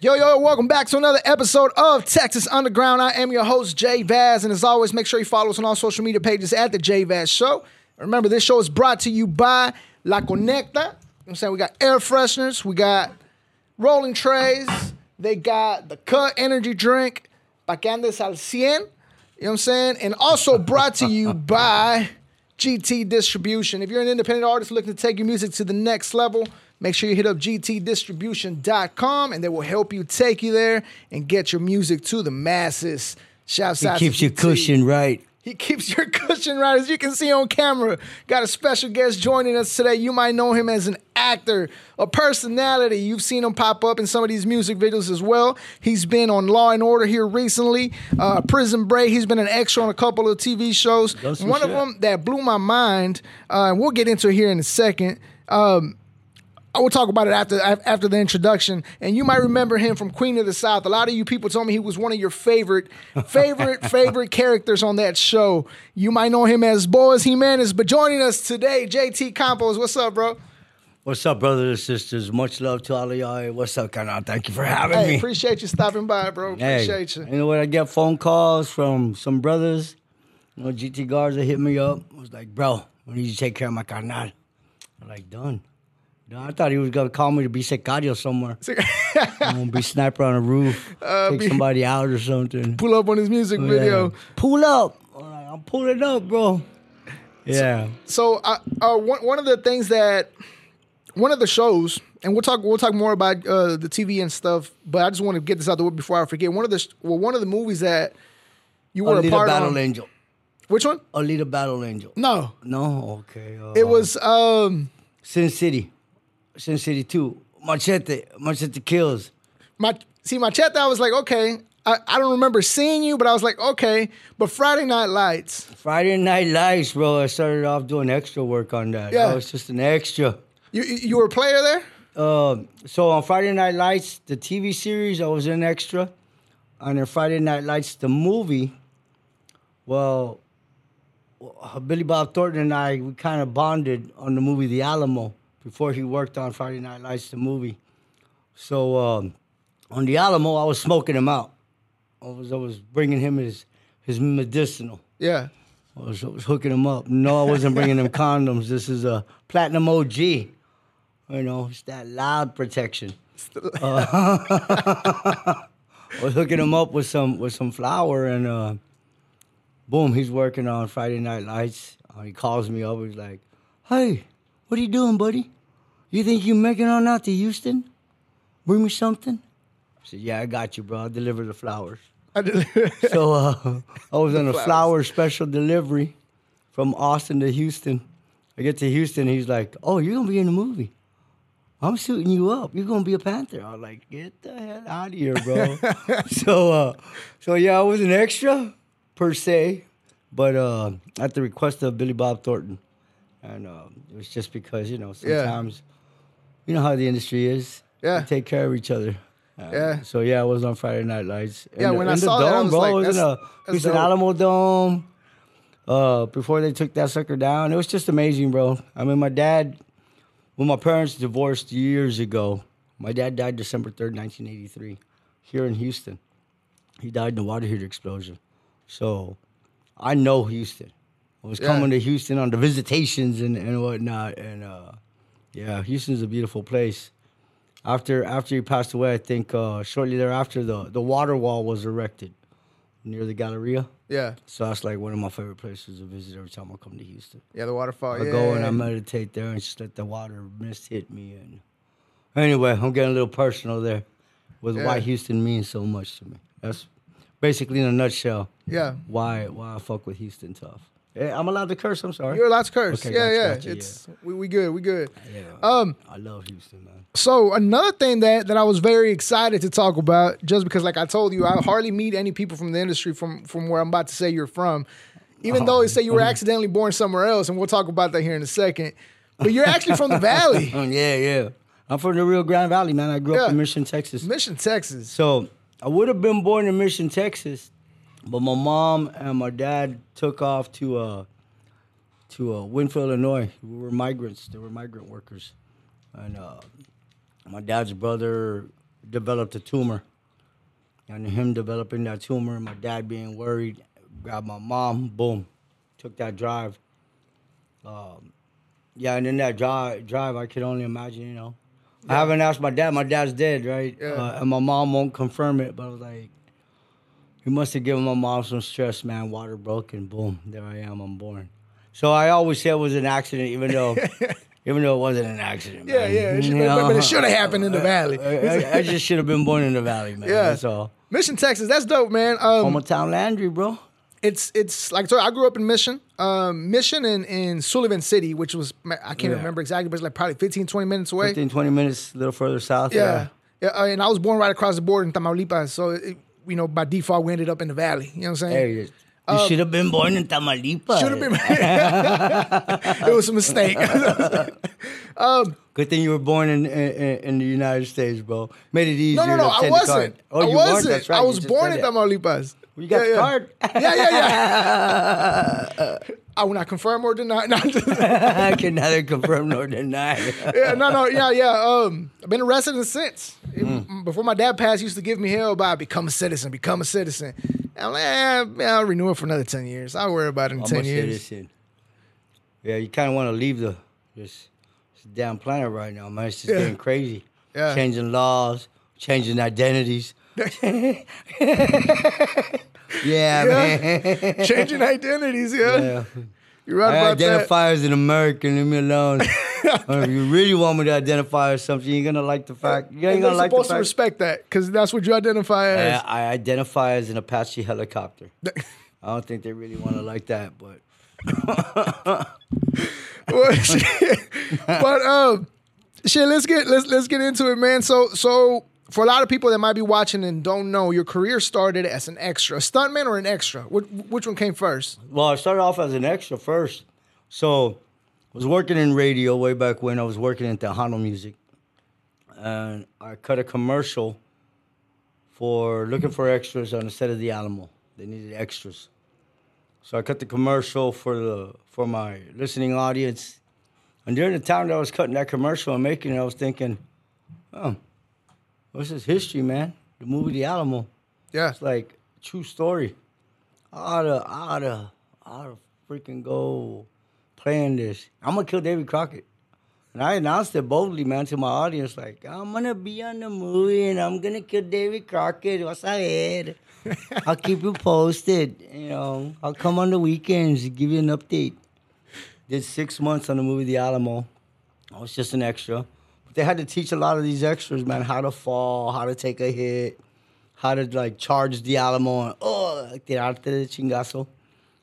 Yo, yo, welcome back to another episode of Texas Underground. I am your host, Jay Vaz, and as always, make sure you follow us on all social media pages at The Jay Vaz Show. Remember, this show is brought to you by La Conecta. You know what I'm saying? We got air fresheners, we got rolling trays, they got the Cut Energy Drink, Pa que andes al 100. You know what I'm saying? And also brought to you by GT Distribution. If you're an independent artist looking to take your music to the next level, make sure you hit up gtdistribution.com and they will help you take you there and get your music to the masses. Shouts It out keeps to your cushion right. He keeps your cushion right, as you can see on camera. Got a special guest joining us today. You might know him as an actor, a personality. You've seen him pop up in some of these music videos as well. He's been on Law and Order here recently, uh, Prison Break. He's been an extra on a couple of TV shows. Done some One of them that blew my mind, uh, and we'll get into it here in a second. Um, I will talk about it after after the introduction. And you might remember him from Queen of the South. A lot of you people told me he was one of your favorite, favorite, favorite characters on that show. You might know him as Boaz Jimenez, but joining us today, JT Campos. What's up, bro? What's up, brothers and sisters? Much love to all of y'all. What's up, Canal? Thank you for having Hey, me. appreciate you stopping by, bro. Hey, Appreciate you. You know what? I get phone calls from some brothers. You know, GT Garza that hit me up. I was like, bro, I need you to take care of my canal. I'm like, done. Done. I thought he was gonna call me to be sicario somewhere. I'm gonna be sniper on a roof, take Uh, be- somebody out or something. Pull up on his music video. Yeah. Pull up. I'm like, I'm pulling up, bro. Yeah. So, uh, uh, one one of the things that one of the shows, and we'll talk we'll talk more about uh, the TV and stuff. But I just want to get this out the way before I forget. One of the well, one of the movies that you were a Alita part Battle of. Angel. Which one? Alita Battle Angel. No, No, okay. Uh, it was um Sin City. Sin City 2. Machete. Machete kills. my see Machete. I was like, okay. I, I don't remember seeing you, but I was like, okay. But Friday Night Lights. Friday Night Lights, bro. I started off doing extra work on that. Yeah. That was just an extra. You you were a player there. Uh, so on Friday Night Lights, the TV series, I was an extra. On then Friday Night Lights, the movie, well, Billy Bob Thornton and I, we kind of bonded on the movie The Alamo before he worked on Friday Night Lights, the movie. So um, on The Alamo, I was smoking him out. I was, I was bringing him his, his medicinal. Yeah. I was, I was hooking him up. No, I wasn't bringing him condoms. This is a platinum OG. You know, it's that loud protection. Uh, I was hooking him up with some with some flour, and uh, boom, he's working on Friday Night Lights. Uh, he calls me up. He's like, "Hey, what are you doing, buddy? You think you making on out to Houston? Bring me something." I said, "Yeah, I got you, bro. I'll deliver the flowers." I did. So uh, I was on a flowers. flower special delivery from Austin to Houston. I get to Houston, he's like, "Oh, you're gonna be in the movie. I'm suiting you up. You're gonna be a Panther." I'm like, "Get the hell out of here, bro." so, uh, so yeah, I was an extra per se, but uh, at the request of Billy Bob Thornton, and uh, it was just because you know Yeah. You know how the industry is. Yeah. we take care of each other. Uh, Yeah. So yeah, I was on Friday Night Lights. In Yeah, the- when I in the saw that, I dome, was bro. like, it was in that's- a that's Houston dope. Alamo Dome. Uh, before they took that sucker down, it was just amazing, bro. I mean, my dad, when my parents divorced years ago, my dad died December third, nineteen eighty three, here in Houston. He died in a water heater explosion. So, I know Houston. I was Yeah. coming to Houston on the visitations and, and whatnot, and uh, yeah, Houston's a beautiful place. After after he passed away, I think uh, shortly thereafter, the the water wall was erected near the Galleria. yeah. So that's like one of my favorite places to visit every time I come to Houston. Yeah. The waterfall. I yeah. go and I meditate there and just let the water mist hit me. And anyway, I'm getting a little personal there with why Houston means so much to me. That's basically in a nutshell Yeah. why why I fuck with Houston tough. Eh, I'm allowed to curse. I'm sorry. You're allowed to curse. Okay, yeah, gotcha, yeah. gotcha, it's we, we good. We good. yeah, Um, I love Houston, man. So another thing that that I was very excited to talk about, just because, like I told you, I hardly meet any people from the industry from from where I'm about to say you're from. Even though they say you were accidentally born somewhere else, and we'll talk about that here in a second. But you're actually from the Valley, Oh, yeah, yeah. I'm from the Rio Grande Valley, man. I grew up in Mission, Texas. Mission, Texas. So I would have been born in Mission, Texas, but my mom and my dad took off to uh to uh, Winfield, Illinois. We were migrants. They were migrant workers, and uh, my dad's brother developed a tumor. And him developing that tumor, my dad being worried, grabbed my mom, boom, took that drive. Um, yeah, and in that drive, drive, I could only imagine, you know. I haven't asked my dad. My dad's dead, right? Yeah. Uh, and my mom won't confirm it, but I was like, he must have given my mom some stress, man. Water broke, and boom, there I am. I'm born. So I always say it was an accident, even though, even though it wasn't an accident. Yeah, man. yeah. It should, but, but it should have happened in the valley. I, I- I just should have been born in the valley, man. Yeah. That's all. Mission, Texas. That's dope, man. Um, Hometown Landry, bro. it's it's like so I grew up in Mission, um, Mission in, in Sullivan City, which was I can't Yeah. remember exactly, but it's like probably 15, 20 minutes away. 15, 20 minutes, a little further south. Yeah, yeah. uh, and I was born right across the border in Tamaulipas, so it, you know by default we ended up in the valley. You know what I'm saying? Hey, you you should have been born in Tamaulipas. Um, Should have been. it was a mistake. Good thing you were born in, in in the United States, bro. Made it easier. no, no, no. I wasn't. Oh, I you wasn't. weren't. Right. I was born in. Tamaulipas. You got yeah, the yeah. card. Yeah, yeah, yeah. I will not confirm or deny. No, I'm can neither confirm nor deny. yeah, no, no, yeah, yeah. Um, I've been a resident since. Mm. Before my dad passed, he used to give me hell about become a citizen, become a citizen. And I'm like, eh, man, I'll renew it for another ten years. I'll worry about it in I'm ten a years. citizen. Yeah, you kind of want to leave the this, this damn planet right now, man. It's just Yeah. getting crazy. Yeah. Changing laws, changing identities. Yeah, man. Changing identities, yeah. Yeah. You're right I about that. identify as an American. Leave me alone. or if you really want me to identify as something, you're gonna like the fact. You ain't And gonna like the supposed to fact. respect that because that's what you identify as. I, I identify as an Apache helicopter. I don't think they really want to like that, but Well, shit. but um, shit. Let's get let's let's get into it, man. So so for a lot of people that might be watching and don't know, your career started as an extra, a stuntman or an extra. Which, which one came first? well, I started off as an extra first. So I was working in radio way back when I was working in Tejano music, and I cut a commercial for looking for extras on the set of the Alamo. They needed extras. So I cut the commercial for the for my listening audience. And during the time that I was cutting that commercial and making it, I was thinking, oh, what's this history, man? The movie The Alamo. Yeah, It's like true story. I oughta, I oughta, I oughta freaking go playing this. I'm gonna kill David Crockett. And I announced it boldly, man, to my audience, like, I'm gonna be on the movie and I'm gonna kill David Crockett. What's ahead? I'll keep you posted. You know, I'll come on the weekends and give you an update. Did six months on the movie The Alamo. I was just an extra. They had to teach a lot of these extras, man, how to fall, how to take a hit, how to like charge the Alamo and oh, tirarte de chingazo.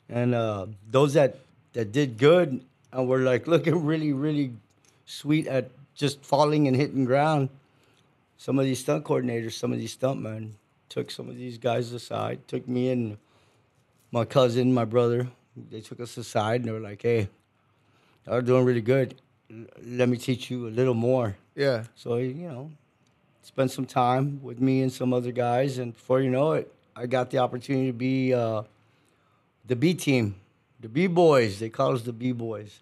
And uh, those that that did good and were like looking really, really sweet at just falling and hitting ground. Some of these stunt coordinators, some of these stuntmen took some of these guys aside, took me and my cousin, my brother. They took us aside and they were like, "Hey, you're doing really good. Let me teach you a little more." Yeah. So you know, spent some time with me and some other guys, and before you know it, I got the opportunity to be uh, the B team, the B boys. They call us the B boys,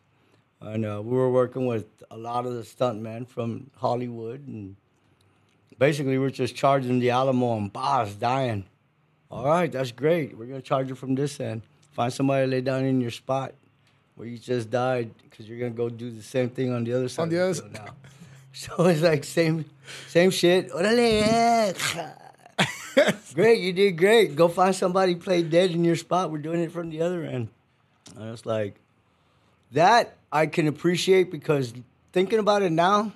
and uh, we were working with a lot of the stuntmen from Hollywood, and basically we're just charging the Alamo and boss dying. All right, that's great. We're gonna charge you from this end. Find somebody to lay down in your spot where you just died because you're gonna go do the same thing on the other side. On the other field now. So it's like same, same shit. Great, you did great. Go find somebody play dead in your spot. We're doing it from the other end. And it's like that I can appreciate because thinking about it now,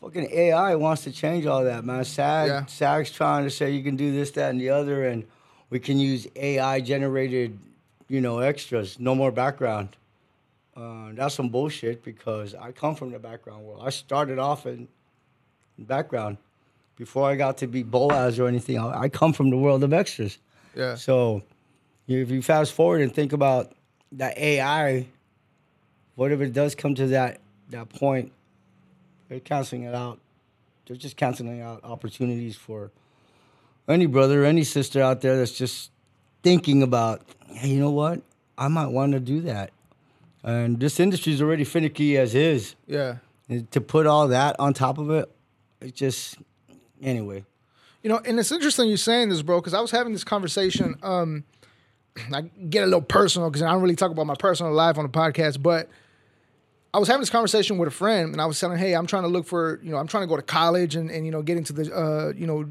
fucking AI wants to change all that, man. SAG, Yeah. SAG's trying to say you can do this, that, and the other, and we can use AI generated, you know, extras. No more background. Uh, that's some bullshit because I come from the background world. I started off in background before I got to be Boaz or anything. I I come from the world of extras. Yeah. So if you fast forward and think about that AI, whatever it does come to that that point? They're canceling it out. They're just canceling out opportunities for any brother, any sister out there that's just thinking about, hey, you know what? I might want to do that. And this industry is already finicky as is. Yeah. And to put all that on top of it, It just anyway. You know, and it's interesting you saying this, bro, because I was having this conversation. Um, I get a little personal because I don't really talk about my personal life on the podcast, but I was having this conversation with a friend, and I was telling, "Hey, I'm trying to look for, you know, I'm trying to go to college and, and you know, get into the, uh, you know,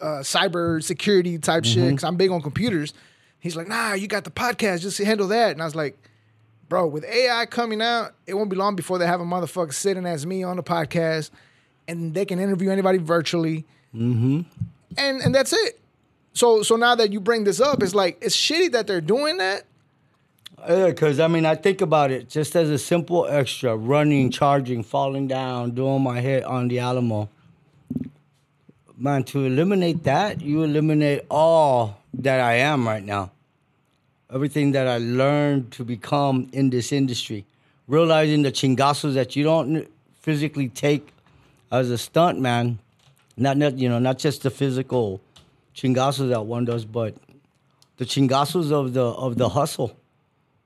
uh, cyber security type shit because I'm big on computers." He's like, "Nah, you got the podcast, just handle that." And I was like, "Bro, with AI coming out, it won't be long before they have a motherfucker sitting as me on the podcast, and they can interview anybody virtually, mm-hmm. and and that's it." So so now that you bring this up, it's like it's shitty that they're doing that. Yeah, because I mean, I think about it just as a simple extra running, charging, falling down, doing my hit on the Alamo. Man, to eliminate that, you eliminate all that I am right now. Everything that I learned to become in this industry. Realizing the chingasos that you don't physically take as a stunt man, not, not you know, not just the physical chingasos that one does, but the chingasos of the of the hustle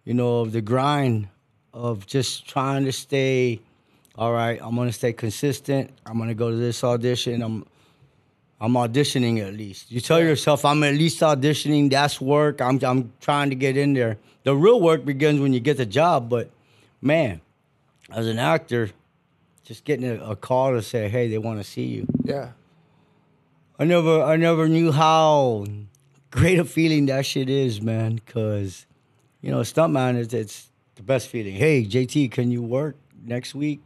you know, of the grind of just trying to stay. All right, I'm gonna stay consistent. I'm gonna go to this audition. I'm, I'm auditioning at least. You tell yourself I'm at least auditioning. That's work. I'm, I'm trying to get in there. The real work begins when you get the job. But man, as an actor, just getting a, a call to say, hey, they want to see you. Yeah. I never, I never knew how great a feeling that shit is, man. Cause you know, stuntman is it's the best feeling. Hey, JT, can you work next week?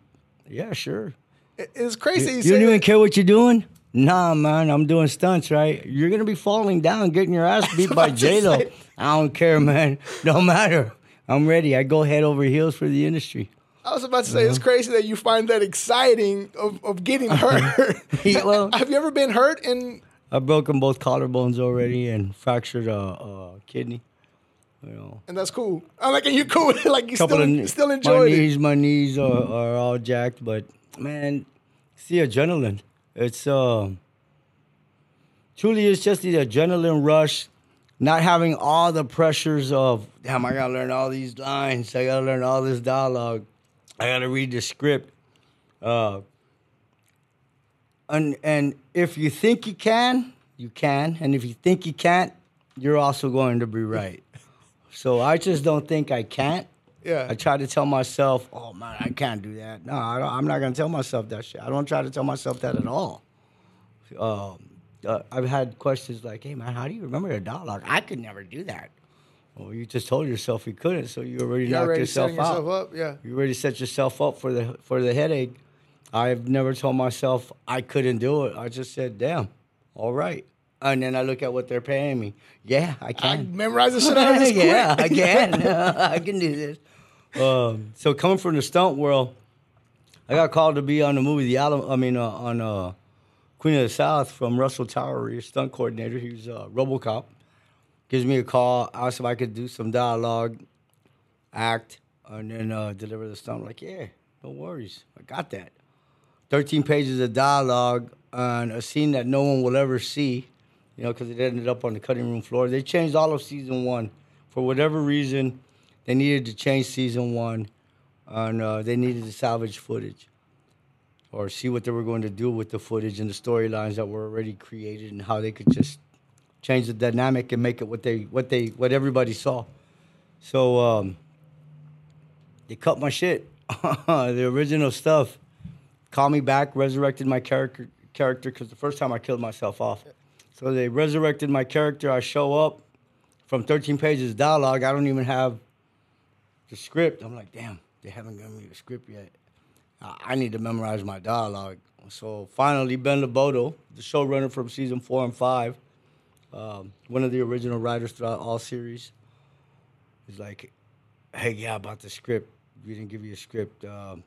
Yeah, sure. It's crazy. You, You, you don't even care what you're doing? Nah, man, I'm doing stunts, right? You're gonna be falling down, getting your ass beat by about J Lo. I don't care, man. Don't matter. I'm ready. I go head over heels for the industry. I was about to say Uh-huh. it's crazy that you find that exciting of, of getting hurt. Yeah, well- have you ever been hurt? And I've broken both collarbones already and fractured a, a kidney. You know, and that's cool. I'm like, and you cool? like you still of still my enjoyed it. knees, my knees are, are all jacked, but man, see adrenaline. It's um, truly it's just the adrenaline rush, not having all the pressures of damn, I gotta learn all these lines, I gotta learn all this dialogue, I gotta read the script. Uh, and and if you think you can, you can, and if you think you can't, you're also going to be right. So I just don't think I can't. Yeah. I try to tell myself, "Oh man, I can't do that." No, I don't, I'm not gonna tell myself that shit. I don't try to tell myself that at all. Um, uh, I've had questions like, "Hey man, how do you remember a dialogue?" I could never do that. Well, you just told yourself you couldn't, so you already You're knocked already yourself out. yourself up. Yeah. You already set yourself up for the for the headache. I've never told myself I couldn't do it. I just said, "Damn, all right." And then I look at what they're paying me. Yeah, I I can. memorize the shit out of this yeah, I can. I can do this. Um, so coming from the stunt world, I got called to be on the movie The Alamo. I mean, uh, on uh, Queen of the South from Russell Towery, stunt coordinator. He was uh, RoboCop. Gives me a call, asks if I could do some dialogue, act, and then uh, deliver the stunt. I'm like, yeah, no worries, I got that. Thirteen pages of dialogue on a scene that no one will ever see, you know, because it ended up on the cutting room floor. They changed all of season one for whatever reason. They needed to change season one, and uh, they needed to salvage footage or see what they were going to do with the footage and the storylines that were already created and how they could just change the dynamic and make it what they what they what everybody saw. So um, they cut my shit, the original stuff. Call me back, resurrected my character character because the first time I killed myself off. So they resurrected my character. I show up from 13 pages of dialogue. I don't even have the script. I'm like, damn, they haven't given me the script yet. I need to memorize my dialogue. So finally, Ben Lobato, the showrunner from season four and five, um, one of the original writers throughout all series, is like, "Hey, yeah, about the script. We didn't give you a script. Um,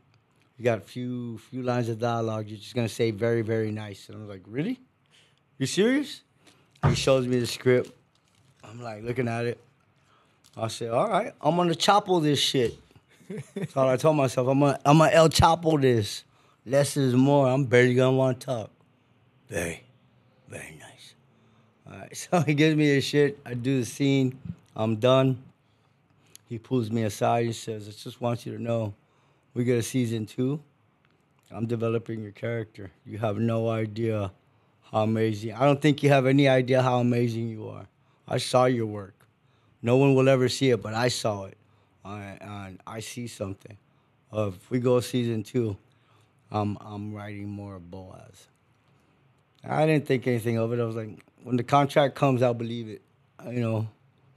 you got a few few lines of dialogue. You're just gonna say very, very nice." And I was like, "Really? You serious?" He shows me the script. I'm like looking at it. I said, "All right, I'm gonna chopple this shit." That's all I told myself. I'm gonna, I'm gonna El Chapo this. Less is more. I'm barely gonna want to talk. Very, very nice. All right, so he gives me his shit. I do the scene. I'm done. He pulls me aside. He says, "I just want you to know, we get a season two, I'm developing your character. You have no idea how amazing. I don't think you have any idea how amazing you are. I saw your work. No one will ever see it, but I saw it. I, and I see something. Uh, if we go season two, I'm I'm writing more of Boaz. I didn't think anything of it. I was like, when the contract comes, I'll believe it. You know,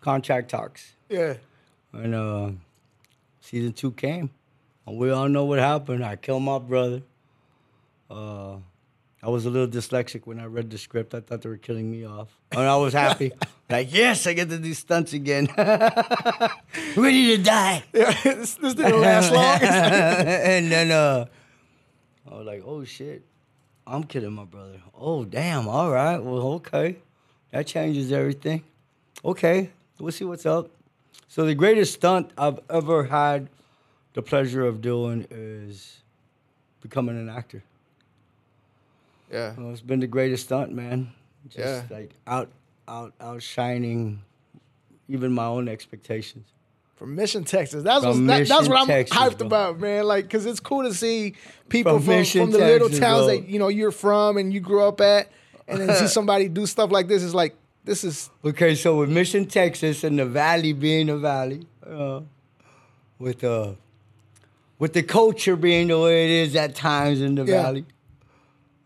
contract talks. Yeah. And uh, season two came. And we all know what happened. I killed my brother. Uh, I was a little dyslexic when I read the script. I thought they were killing me off. And I was happy. like, yes, I get to do stunts again. Ready to die. Yeah. this, this didn't last long. and then uh, I was like, oh shit, I'm killing my brother. Oh damn, all right, well okay, that changes everything. Okay, we'll see what's up. So the greatest stunt I've ever had the pleasure of doing is becoming an actor. Yeah. Well, it's been the greatest stunt, man. Just Yeah. like out, out, outshining even my own expectations. From Mission, Texas. That's From what that, that's what I'm Texas, hyped bro. about, man. Like, cause it's cool to see people From from, from, the little towns bro. that you know you're from and you grew up at, and then see somebody do stuff like this. Is like this is Okay, so with Mission, Texas, and the Valley being the Valley, uh, with uh, with the culture being the way it is at times in the Yeah. Valley,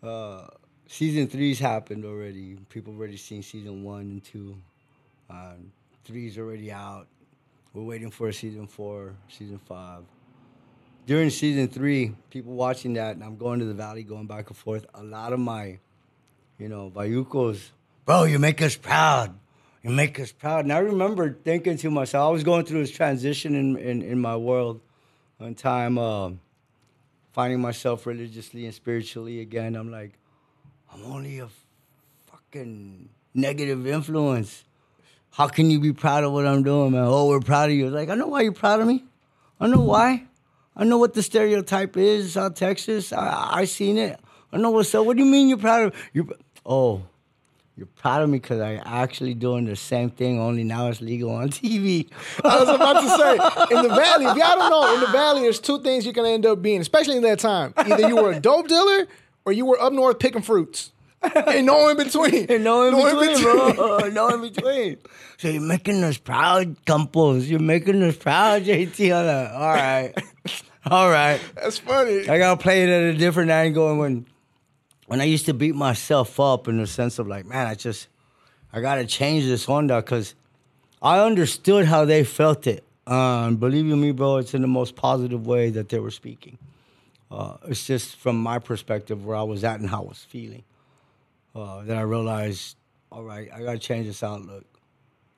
uh, season three's happened already. People already seen season one and two. Um, three's already out. We're waiting for season four, season five. During season three, people watching that, and I'm going to the Valley, going back and forth. A lot of my you know, Bayucos, bro, you make us proud. You make us proud. And I remember thinking to myself, I was going through this transition in, in, in my world one time, um, finding myself religiously and spiritually again. I'm like, I'm only a fucking negative influence. How can you be proud of what I'm doing, man? Oh, we're proud of you. Like, I know why you're proud of me. I know why. I know what the stereotype is, South Texas. I I seen it. I know what's up. What do you mean you're proud of you? Oh, you're proud of me because I actually doing the same thing. Only now it's legal on TV. I was about to say, in the valley, if y'all don't know, in the valley, there's two things you're going to end up being, especially in that time. Either you were a dope dealer or you were up north picking fruits. And no in between. And no in between, bro. no in between. So you're making us proud, Campos. You're making us proud, JT. Like, all right, all right. That's funny. I gotta play it at a different angle. And when when I used to beat myself up in the sense of like, man, I just I gotta change this onda because I understood how they felt it. Um, believe you me, bro, it's in the most positive way that they were speaking. Uh, it's just from my perspective where I was at and how I was feeling. Uh, then I realized, all right, I gotta change this outlook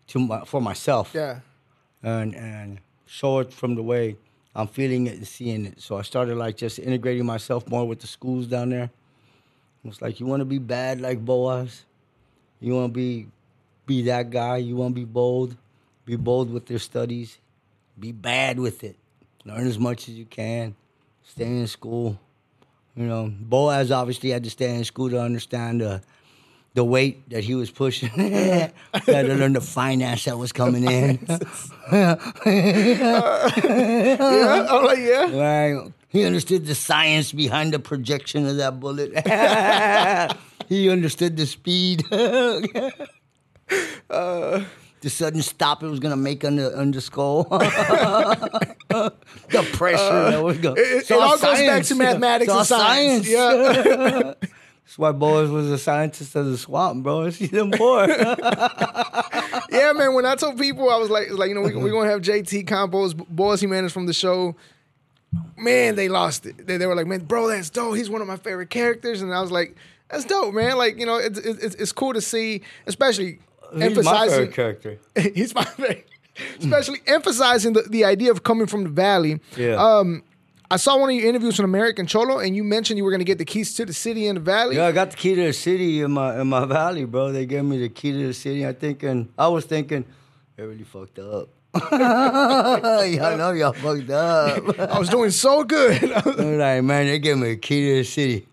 to my, for myself Yeah. and and show it from the way I'm feeling it and seeing it. So I started like just integrating myself more with the schools down there. It's like you want to be bad like Boaz. You want to be be that guy. You want to be bold. Be bold with your studies. Be bad with it. Learn as much as you can. Stay in school. You know, Boaz obviously had to stay in school to understand the the weight that he was pushing. had to learn the finance that was coming in. Yeah. I'm like, yeah. Right. He understood the science behind the projection of that bullet. he understood the speed. Uh, the sudden stop it was gonna make on the skull. the pressure that was going. Uh, it- it all goes back to mathematics and science. Yeah. That's why Boaz was a scientist of the swamp, bro. See them more. yeah, man. When I told people, I was like, like you know, we, we're gonna have JT Campos, Boaz Jimenez from the show. Man, they lost it. They, they were like, man, bro, that's dope. He's one of my favorite characters, and I was like, that's dope, man. Like you know, it's it's, it's cool to see, especially He's my emphasizing. favorite character. he's my favorite. Especially emphasizing the, the idea of coming from the valley. Yeah. Um, I saw one of your interviews on American Cholo, and you mentioned you were going to get the keys to the city in the valley. Yeah, I got the key to the city in my in my valley, bro. They gave me the key to the city. I thinking I was thinking, they really fucked up. y'all know y'all fucked up. I was doing so good. I'm like, man, they gave me a key to the city.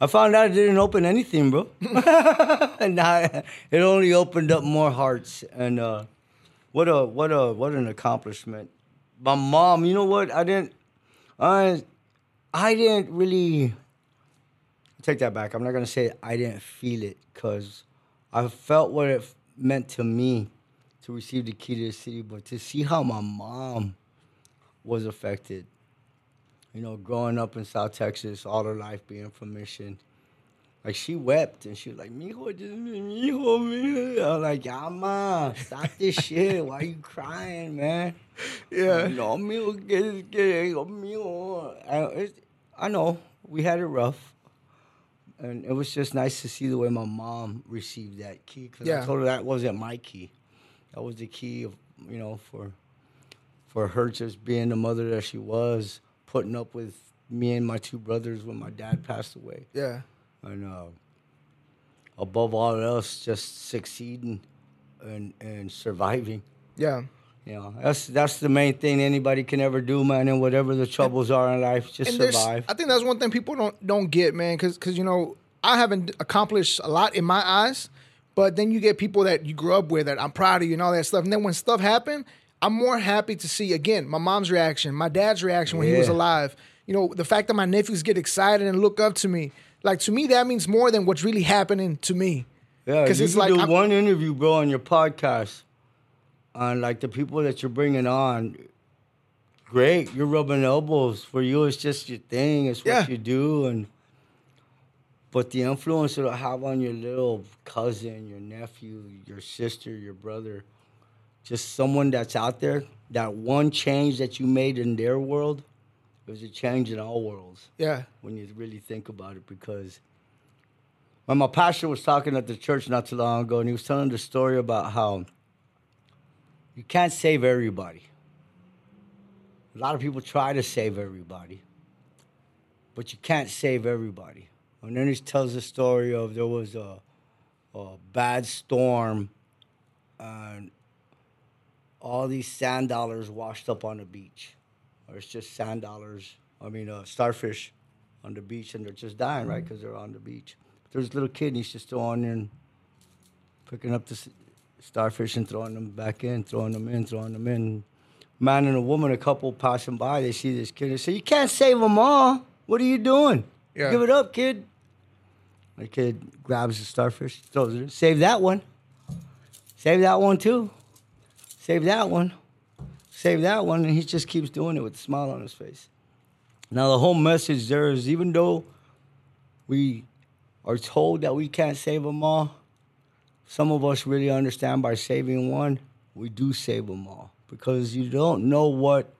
I found out it didn't open anything, bro. and I, it only opened up more hearts. And uh, what a what a what an accomplishment. My mom, you know what? I didn't. I I didn't really take that back. I'm not gonna say I didn't feel it because I felt what it meant to me to receive the key to the city, but to see how my mom was affected. You know, growing up in South Texas, all her life being from Mission. Like she wept and she was like, "Mijo, just mijo, mijo." I'm like, "Ama, stop this shit. Why are you crying, man?" Yeah. No, mijo, que, que, mijo. I, it, I know we had it rough, and it was just nice to see the way my mom received that key. Cause Yeah. I told her that wasn't my key. That was the key of you know for for her just being the mother that she was, putting up with me and my two brothers when my dad passed away Yeah. And uh, above all else, just succeeding and and surviving. Yeah. You know, that's that's the main thing anybody can ever do, man. And whatever the troubles are in life, just survive. I think that's one thing people don't don't get, man, because because you know I haven't accomplished a lot in my eyes, but then you get people that you grew up with that I'm proud of you and all that stuff, and then when stuff happened, I'm more happy to see again my mom's reaction, my dad's reaction when he was alive. You know, the fact that my nephews get excited and look up to me, like to me that means more than what's really happening to me. Yeah, 'Cause you it's like do one interview, bro, on your podcast, on like the people that you're bringing on. Great, you're rubbing elbows. For you, it's just your thing. It's what Yeah. you do, and but the influence it'll have on your little cousin, your nephew, your sister, your brother, just someone that's out there. That one change that you made in their world, it was a change in all worlds. Yeah. when you really think about it because when my pastor was talking at the church not too long ago and he was telling the story about how you can't save everybody. A lot of people try to save everybody but you can't save everybody. And then he tells the story of there was a, a bad storm and all these sand dollars washed up on the beach or it's just sand dollars. I mean, uh, starfish on the beach, and they're just dying, right? Because they're on the beach. There's a little kid, and he's just throwing in, picking up the s- starfish and throwing them back in, throwing them in, throwing them in. Man and a woman, a couple passing by, they see this kid. They say, "You can't save them all. What are you doing? Yeah. Give it up, kid." The kid grabs the starfish, throws it. in. Save that one. Save that one too. Save that one save that one, and he just keeps doing it with a smile on his face. Now, the whole message there is even though we are told that we can't save them all, some of us really understand by saving one, we do save them all because you don't know what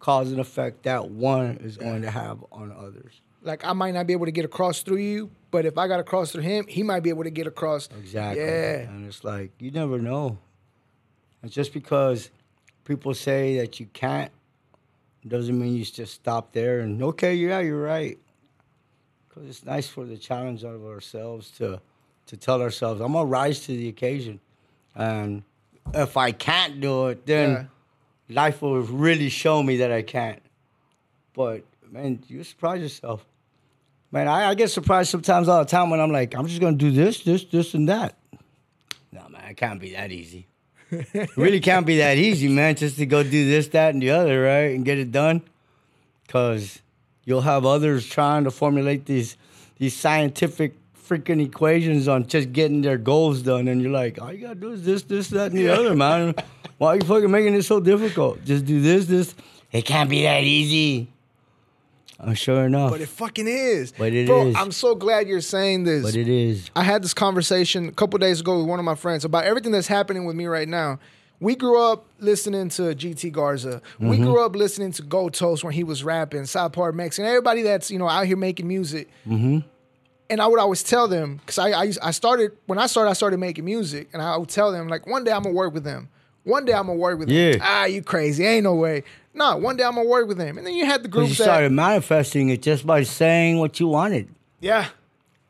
cause and effect that one is going to have on others. Like I might not be able to get across through you, but if I got across through him, he might be able to get across. Exactly. Yeah. And it's like you never know. And just because people say that you can't doesn't mean you just stop there and okay, yeah, you're right. Because it's nice for the challenge of ourselves to to tell ourselves, I'm gonna rise to the occasion, and if I can't do it, then life will really show me that I can't. But man, you surprise yourself. Man, I, I get surprised sometimes all the time when I'm like, I'm just gonna do this, this, this, and that. No, man, it can't be that easy. It really can't be that easy, man, just to go do this, that, and the other, right? And get it done. Cause you'll have others trying to formulate these these scientific freaking equations on just getting their goals done. And you're like, all you gotta do is this, this, that, and the other, man. Why are you fucking making it so difficult? Just do this, this. It can't be that easy. I'm sure enough. But it fucking is. But it Bro, is. I'm so glad you're saying this. but it is. I had this conversation a couple days ago with one of my friends about everything that's happening with me right now. We grew up listening to GT Garza. We Mm-hmm. grew up listening to Go Toast when he was rapping, South Park Mexican, everybody that's you know out here making music. Mm-hmm. And I would always tell them because I, I I started when I started I started making music, and I would tell them like one day I'm gonna work with them. One day I'm gonna work with them. Ah, you crazy? Ain't no way. No, one day I'm gonna work with him. And then you had the groups you that started manifesting it just by saying what you wanted. yeah,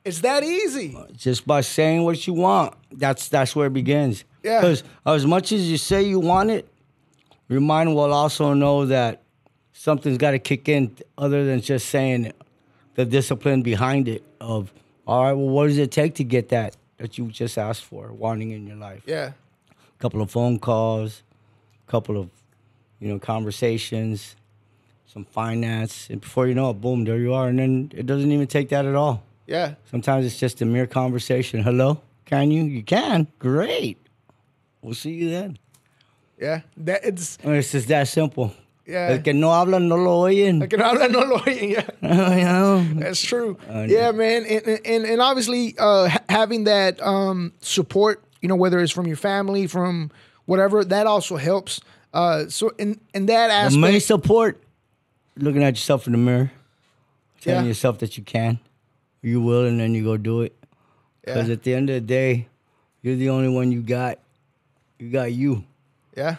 it's that easy. Uh, just by saying what you want. That's that's where it begins. Yeah. Because as much as you say you want it, your mind will also know that something's got to kick in other than just saying it. The discipline behind it of, all right, well, what does it take to get that that you just asked for, wanting in your life? Yeah, A couple of phone calls, a couple of you know conversations, some finance, and before you know it, boom, there you are. And then it doesn't even take that at all. Yeah. Sometimes it's just a mere conversation. Hello, can you? You can. Great. We'll see you then. Yeah. That it's I mean, It's just that simple. Yeah. El que no habla no lo oyen. I can habla no lo oyen, yeah. you know? That's true. Uh, yeah, man, and and, and obviously uh, ha- having that um, support, you know, whether it's from your family, from whatever, that also helps. Uh, so in in that The aspect, main support, looking at yourself in the mirror, telling Yeah. yourself that you can, you will, and then you go do it. Because yeah, at the end of the day, you're the only one you got. You got you. yeah,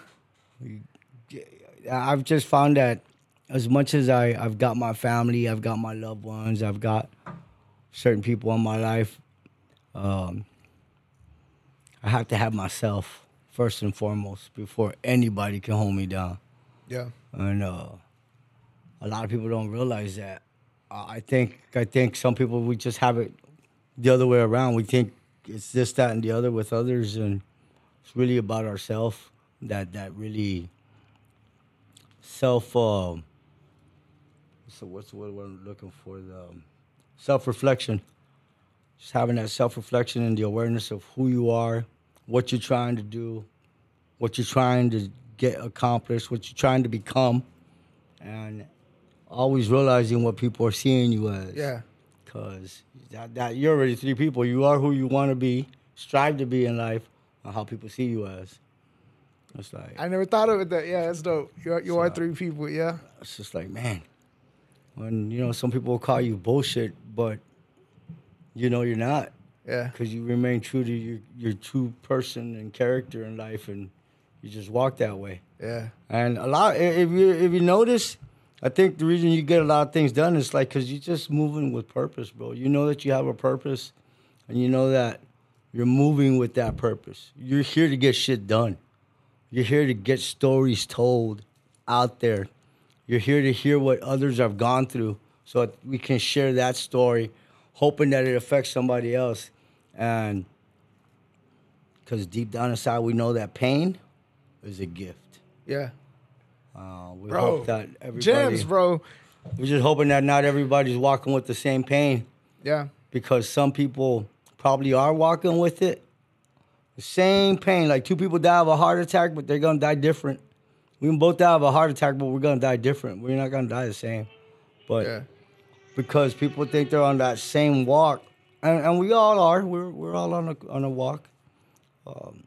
I've just found that as much as I, I've got my family, I've got my loved ones, I've got certain people in my life, um, I have to have myself first and foremost before anybody can hold me down. yeah, And uh, a lot of people don't realize that. Uh, I think I think some people we just have it the other way around. We think it's this, that, and the other with others, and it's really about ourselves. That that really self. Uh, so what's the word I'm looking for? The um, self reflection. Just having that self reflection and the awareness of who you are, what you're trying to do, what you're trying to get accomplished, what you're trying to become, and always realizing what people are seeing you as. yeah, Because that, that you're already three people. You are who you want to be, strive to be in life, and how people see you as. It's like I never thought of it that. Yeah, that's dope. You are, you are three people. Yeah, it's just like man, when you know some people will call you bullshit, but you know you're not yeah, because you remain true to your your true person and character in life, and you just walk that way. yeah, And a lot, if you if you notice, I think the reason you get a lot of things done is like because you're just moving with purpose, bro. You know that you have a purpose, and you know that you're moving with that purpose. You're here to get shit done. You're here to get stories told out there. You're here to hear what others have gone through, so that we can share that story, hoping that it affects somebody else. And because deep down inside, we know that pain is a gift. yeah, Uh, we bro. hope that everybody. Gems, bro. We're just hoping that not everybody's walking with the same pain Yeah, because some people probably are walking with it. The same pain. Like two people die of a heart attack, but they're gonna die different. We can both die of a heart attack, but we're gonna die different. We're not gonna die the same. But yeah, because people think they're on that same walk, and, and we all are. We're we're all on a on a walk. Um,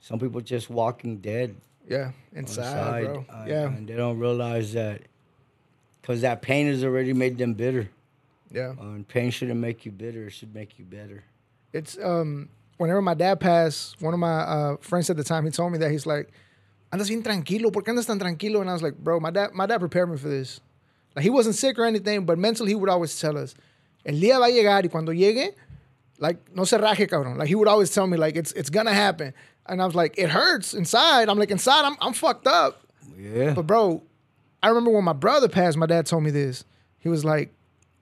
some people just walking dead yeah. Inside, bro. yeah, and they don't realize that because that pain has already made them bitter. yeah. Uh, and pain shouldn't make you bitter; it should make you better. It's um whenever my dad passed, one of my uh, friends at the time, he told me that he's like, "Andas bien tranquilo. ¿Por qué andas tan tranquilo?" And I was like, "Bro, my dad, my dad prepared me for this. Like he wasn't sick or anything, but mentally he would always tell us, el día va a llegar y cuando llegue, like no se raje, cabrón. Like he would always tell me like it's it's gonna happen. And I was like, it hurts inside. I'm like inside, I'm I'm fucked up. Yeah, But bro, I remember when my brother passed, my dad told me this. He was like,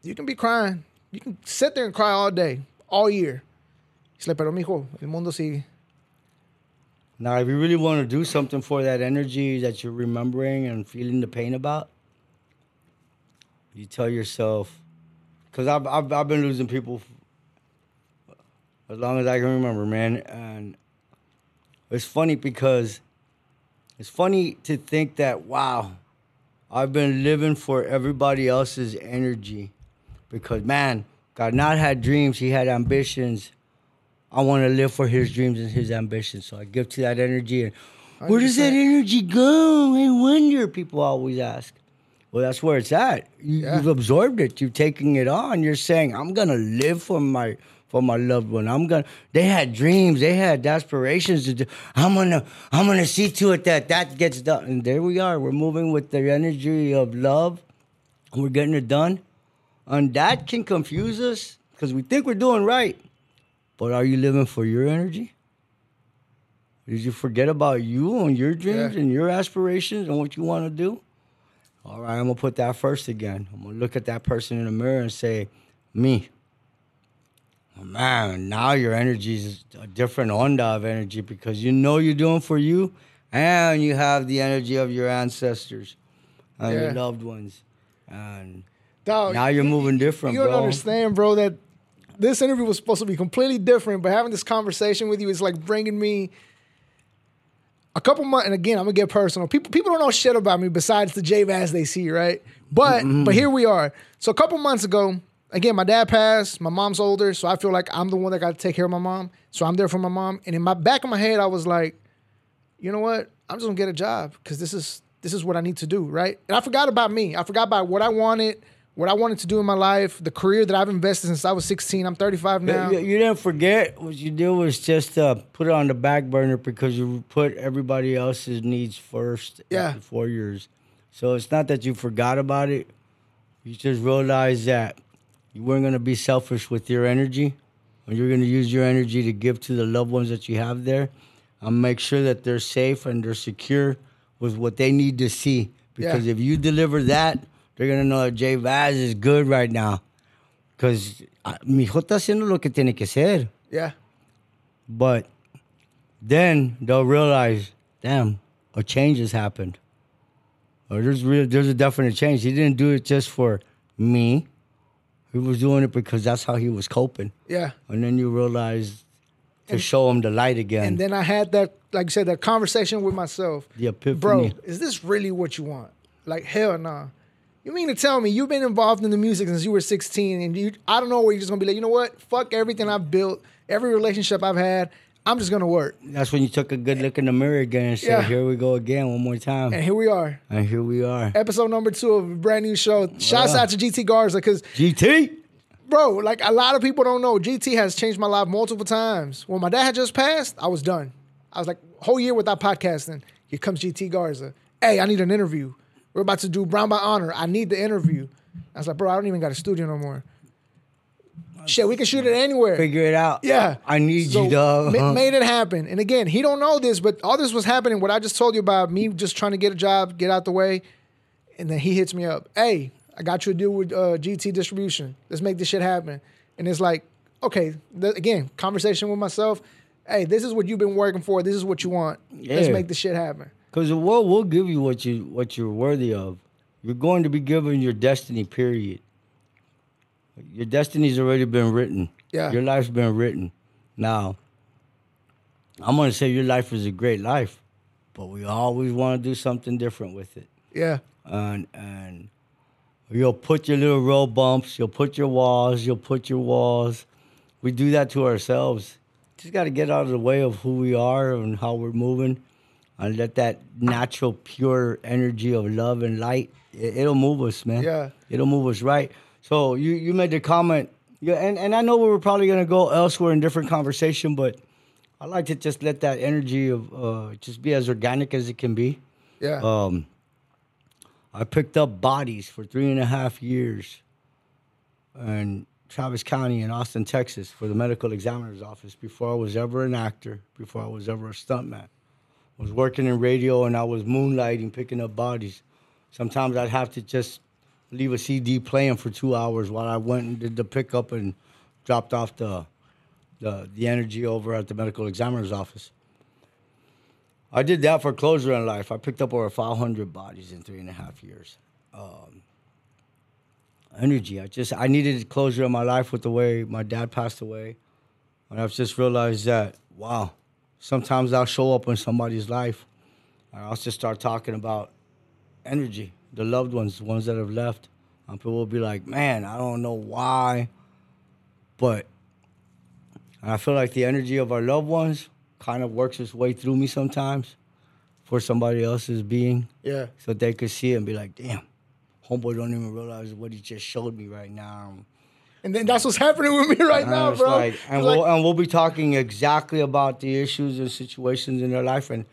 "You can be crying. You can sit there and cry all day, all year." He's like, "Pero mijo, el mundo sigue." now if you really want to do something for that energy that you're remembering and feeling the pain about, you tell yourself, because I've, I've I've been losing people as long as I can remember, man, and it's funny because it's funny to think that wow, I've been living for everybody else's energy because man, God not had dreams, he had ambitions. I want to live for his dreams and his ambitions. So I give to that energy and where does that energy go? I wonder, people always ask. Well, that's where it's at. You, Yeah. You've absorbed it. You're taking it on. You're saying, "I'm gonna live for my for my loved one. I'm gonna." They had dreams. They had aspirations to do. I'm gonna. I'm gonna see to it that that gets done. And there we are. We're moving with the energy of love. We're getting it done. And that can confuse us because we think we're doing right. But are you living for your energy? Did you forget about you and your dreams Yeah. and your aspirations and what you want to do? All right, I'm gonna put that first again. I'm gonna look at that person in the mirror and say, "Me." Oh, man, now your energy is a different onda of energy because you know you're doing for you, and you have the energy of your ancestors. and your loved ones. And Dog, now you're moving different, you don't bro. understand, bro, that this interview was supposed to be completely different, but having this conversation with you is like bringing me a couple months. And again, I'm gonna get personal. People people don't know shit about me besides the J Vaz they see, right? But mm-hmm. but here we are. So a couple months ago, again, my dad passed. My mom's older, so I feel like I'm the one that got to take care of my mom. So I'm there for my mom. And in my back of my head, I was like, you know what? I'm just gonna get a job because this is this is what I need to do, right? And I forgot about me. I forgot about what I wanted, what I wanted to do in my life, the career that I've invested since I was 16. I'm 35 now. You, you didn't forget. What you did was just uh, put it on the back burner because you put everybody else's needs first Yeah. before yours. So it's not that you forgot about it. You just realized that you weren't going to be selfish with your energy. And you're going to use your energy to give to the loved ones that you have there and make sure that they're safe and they're secure with what they need to see. Because Yeah. if you deliver that, they're going to know that Jay Vaz is good right now. Because uh, mi hijo está haciendo lo que tiene que ser. Yeah. But then they'll realize, damn, a change has happened. Or there's real, there's a definite change. He didn't do it just for me. He was doing it because that's how he was coping. Yeah. And then you realize to show him the light again. And then I had that, like I said, that conversation with myself. the epiphany. Bro, is this really what you want? Like, hell nah. You mean to tell me you've been involved in the music since you were 16 and you I don't know where you're just gonna be like, you know what? Fuck everything I've built, every relationship I've had. I'm just gonna work. That's when you took a good look in the mirror again and said, Yeah. here we go again one more time. And here we are. And here we are. Episode number two of a brand new show. Shouts Yeah. out to GT Garza, because GT! bro, like a lot of people don't know, GT has changed my life multiple times. When my dad had just passed, I was done. I was like, whole year without podcasting. Here comes GT Garza. Hey, I need an interview. We're about to do Brown by Honor. I need the interview. I was like, bro, I don't even got a studio no more. Shit, we can shoot it anywhere. Figure it out. Yeah. I need So, you, dog. ma- made it happen. And again, he don't know this, but all this was happening. What I just told you about me just trying to get a job, get out the way, and then he hits me up. Hey, I got you a deal with uh, GT Distribution. Let's make this shit happen. And it's like, okay, th- again, conversation with myself. Hey, this is what you've been working for. This is what you want. Let's make this shit happen. Because the world will give you what you what you're worthy of. You're going to be given your destiny. Period. Your destiny's already been written. Yeah. Your life's been written. Now, I'm gonna say your life is a great life, but we always want to do something different with it. Yeah. And and you'll put your little road bumps. You'll put your walls. You'll put your walls. We do that to ourselves. Just got to get out of the way of who we are and how we're moving, and let that natural, pure energy of love and light. It, it'll move us, man. Yeah. It'll move us right. So you you made the comment. Yeah, and, and I know we were probably gonna go elsewhere in different conversation, but I like to just let that energy of uh, just be as organic as it can be. Yeah. Um, I picked up bodies for three and a half years in Travis County in Austin, Texas, for the medical examiner's office before I was ever an actor, before I was ever a stuntman. Was working in radio and I was moonlighting, picking up bodies. Sometimes I'd have to just leave a CD playing for two hours while I went and did the pickup and dropped off the, the, the energy over at the medical examiner's office. I did that for closure in life. I picked up over 500 bodies in three and a half years. Um, energy. I just I needed closure in my life with the way my dad passed away, and I've just realized that wow, sometimes I'll show up in somebody's life, and I'll just start talking about energy, the loved ones, the ones that have left, and people will be like, man, I don't know why, but and I feel like the energy of our loved ones kind of works its way through me sometimes for somebody else's being yeah. so they could see it and be like, damn, homeboy don't even realize what he just showed me right now. And then that's what's happening with me right And now, bro. like- and, like- we'll, and we'll be talking exactly about the issues and situations in their life. And,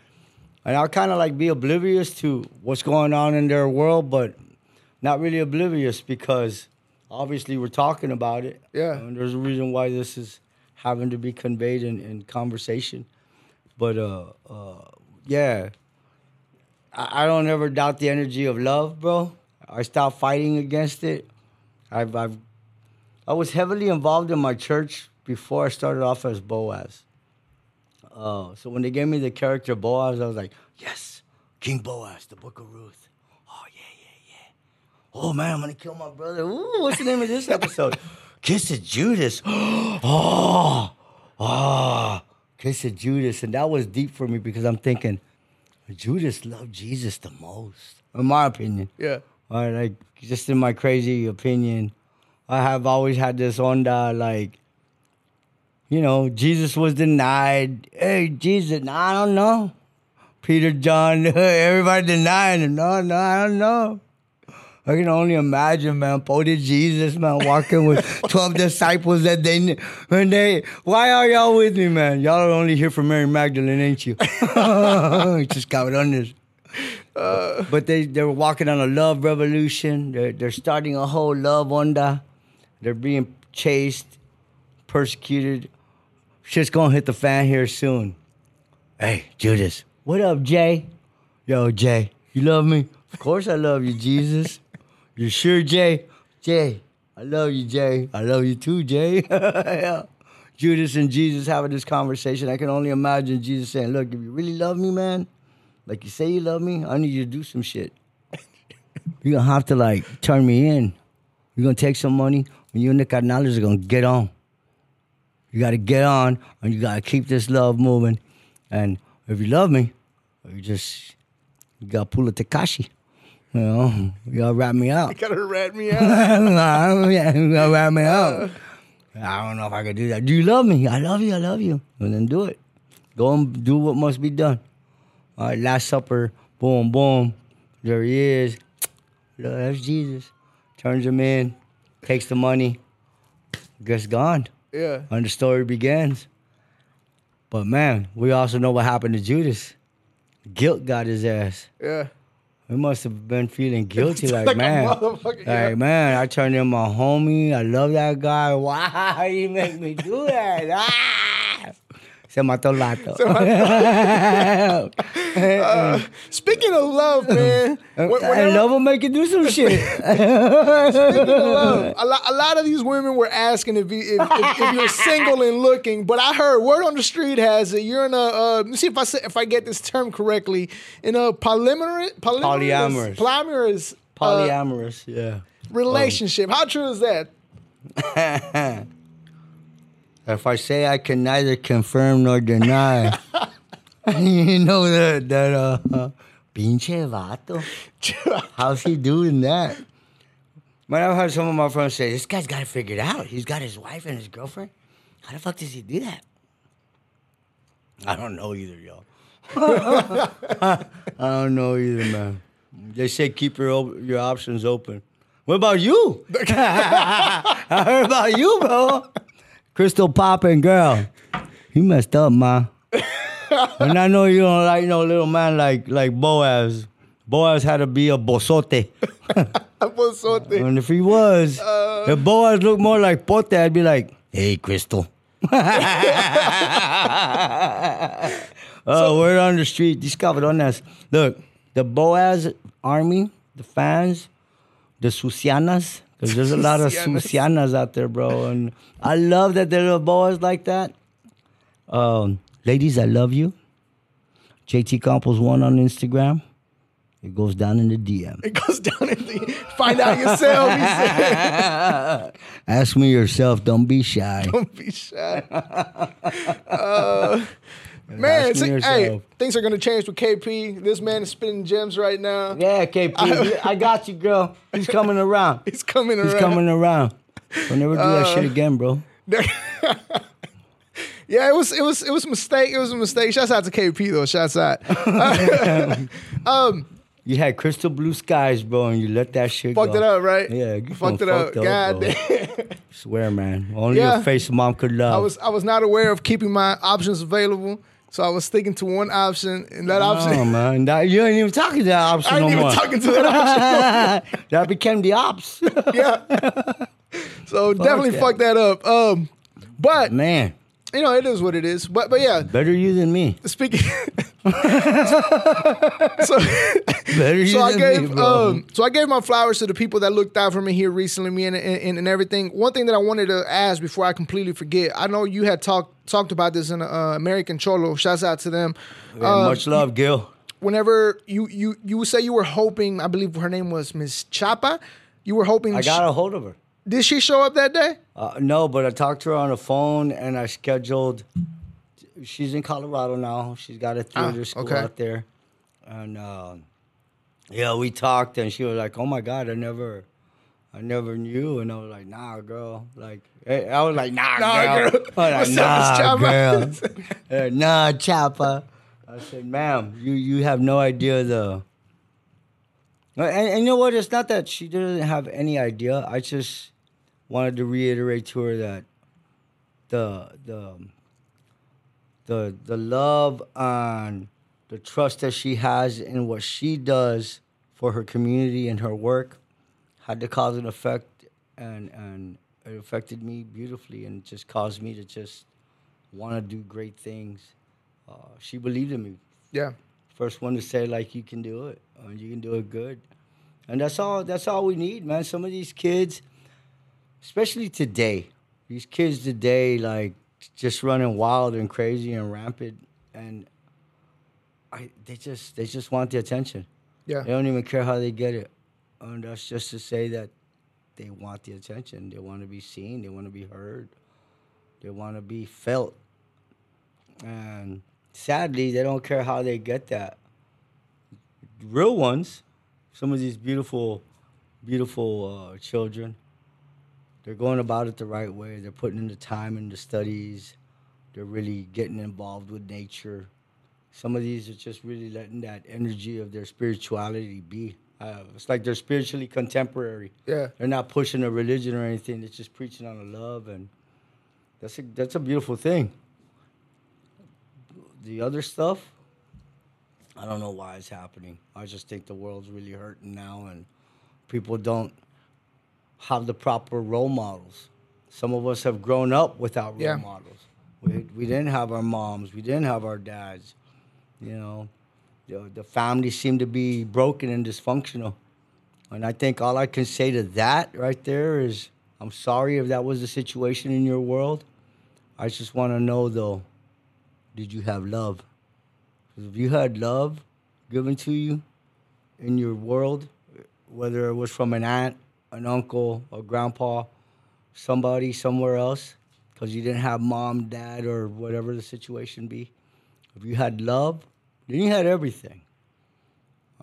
and I'll kind of like be oblivious to what's going on in their world, but not really oblivious because obviously we're talking about it. Yeah. And there's a reason why this is having to be conveyed in, in conversation. But uh, uh, yeah, I, I don't ever doubt the energy of love, bro. I stopped fighting against it. I've, I've I was heavily involved in my church before I started off as Boaz. Uh, so when they gave me the character Boaz, I was like, yes, King Boaz, the Book of Ruth. Oh yeah, yeah, yeah. oh man, I'm gonna kill my brother. Ooh, what's the name of this episode? Kiss of Judas. oh, oh, Kiss of Judas, and that was deep for me because I'm thinking, Judas loved Jesus the most, in my opinion. Yeah. Or like just in my crazy opinion, I have always had this onda like, you know, Jesus was denied. Hey, Jesus, I don't know. Peter, John, everybody denying him. No, no, I don't know. I can only imagine, man. Poted Jesus, man, walking with twelve disciples that they when they. Why are y'all with me, man? Y'all are only here for Mary Magdalene, ain't you? Just got on this. Uh. but they they're walking on a love revolution. They're they're starting a whole love onda. They're being chased, persecuted. Shit's gonna hit the fan here soon. Hey, Judas. What up, Jay? Yo, Jay, you love me? Of course I love you, Jesus. You sure, Jay? Jay, I love you, Jay. I love you too, Jay. Yeah. Judas and Jesus having this conversation. I can only imagine Jesus saying, Look, if you really love me, man, like you say you love me, I need you to do some shit. You're gonna have to like turn me in. You're gonna take some money, you and the carnales are gonna get on. You gotta get on, and you gotta keep this love moving. And if you love me, you just you gotta pull a Tekashi. You know, you gotta wrap me out. Gotta rat me out. yeah, you gotta wrap me out. I don't know if I could do that. Do you love me? I love you. I love you. And then do it. Go and do what must be done. All right, Last Supper. Boom, boom. There he is. That's Jesus. Turns him in. Takes the money. Gets gone. yeah. And the story begins. But man, we also know what happened to Judas. Guilt got his ass. Yeah. We must have been feeling guilty, like, Like man, motherfucker, yeah. like man, I turned in my homie. I love that guy. Why you make me do that? Ah! Se mató el vato. Speaking of love, man. wh- I love will make you do some shit. Speaking of love, a lot, a lot of these women were asking if, you, if, if, if you're single and looking, but I heard word on the street has it. You're in a uh, let me see if I say, if I get this term correctly in a polyamorous Polyamorous. polyamorous uh, Polyamorous, yeah. relationship. How true is that? If I say I can neither confirm nor deny, you know that that uh, pinche vato. How's he doing that? Man, I've heard some of my friends say, "This guy's got it figured out. He's got his wife and his girlfriend. How the fuck does he do that?" I don't know either, y'all. I don't know either, man. They say keep your op- your options open. What about you? I heard about you, bro. Crystal popping girl. You messed up, ma. and I know you don't like no little man like like Boaz. Boaz had to be a bosote. Was something. And if he was, uh. if Boaz looked more like Pote, I'd be like, hey, Crystal. oh, word on the street, these cabronas. Look, the Boaz army, the fans, the Susianas, because there's a lot of Susianas. Out there, bro. And I love that there are Boaz like that. Um, ladies, I love you. JT Campos one on Instagram. It goes down in the DM. It goes down in the find out yourself. He said, Ask me yourself. Don't be shy. Don't be shy. Uh, man, Ask me see, hey, things are gonna change with KP. This man is spitting gems right now. Yeah, KP. I got you, girl. He's coming around. He's coming around. He's coming around. Don't never do that uh, shit again, bro. Yeah, it was it was it was a mistake. It was a mistake. Shouts out to KP though. Shouts out. Um, you had crystal blue skies, bro, and you let that shit Fucked go. it up, right? Yeah, you fucked it done up. fucked God bro. damn. Swear, man. Only Yeah. your face mom could love. I was I was not aware of keeping my options available, so I was sticking to one option, and that option. Oh man, that, you ain't even talking to that option I ain't no even more. talking to that option. that became the ops. yeah. So definitely that. fucked that up. Um, but man, you know it is what it is. But but yeah, better you than me. speaking. so Better you so I than gave me, bro. um so I gave my flowers to the people that looked out for me here recently, me and, and and everything. One thing that I wanted to ask before I completely forget, I know you had talked talked about this in uh, American Cholo. Shouts out to them. Yeah, Uh, much love, Gil. whenever you you you would say you were hoping, I believe her name was Miss Chapa, You were hoping. I got a hold of her. Did she show up that day? Uh, no, but I talked to her on the phone and I scheduled. She's in Colorado now. She's got a theater Ah, school okay. out there, and um yeah, we talked and she was like, "Oh my God, I never, I never knew," and I was like, "Nah, girl." Like eh, I was like, "Nah, Nah, girl." girl. I was like, What's up, "Nah, girl." Uh, nah, Chapa. I said, "Ma'am, you you have no idea the." And, and you know what? It's not that she doesn't have any idea. I just wanted to reiterate to her that the the the the love and the trust that she has in what she does for her community and her work had to cause an effect and and it affected me beautifully and just caused me to just want to do great things. Uh, she believed in me Yeah. first one to say like you can do it and you can do it good and that's all that's all we need man some of these kids especially today. These kids today like just running wild and crazy and rampant and I, they just they just want the attention. Yeah. they don't even care how they get it. And that's just to say that they want the attention. They want to be seen. They want to be heard. They want to be felt. And sadly they don't care how they get that. Real ones some of these beautiful beautiful uh, children they're going about it the right way. They're putting in the time in the studies. They're really getting involved with nature. Some of these are just really letting that energy of their spirituality be. Uh, it's like they're spiritually contemporary. Yeah. they're not pushing a religion or anything. They're just preaching on the love and that's a, that's a beautiful thing. The other stuff i don't know why it's happening. I just think the world's really hurting now and people don't have the proper role models. Some of us have grown up without role Yeah. models. We, we didn't have our moms. We didn't have our dads you know. The, the family seemed to be broken and dysfunctional. And i think all i can say to that right there is i'm sorry if that was the situation in your world. I just want to know though did you have love? If you had love given to you in your world whether it was from an aunt an uncle a grandpa somebody somewhere else because you didn't have mom dad or whatever the situation be if you had love then you had everything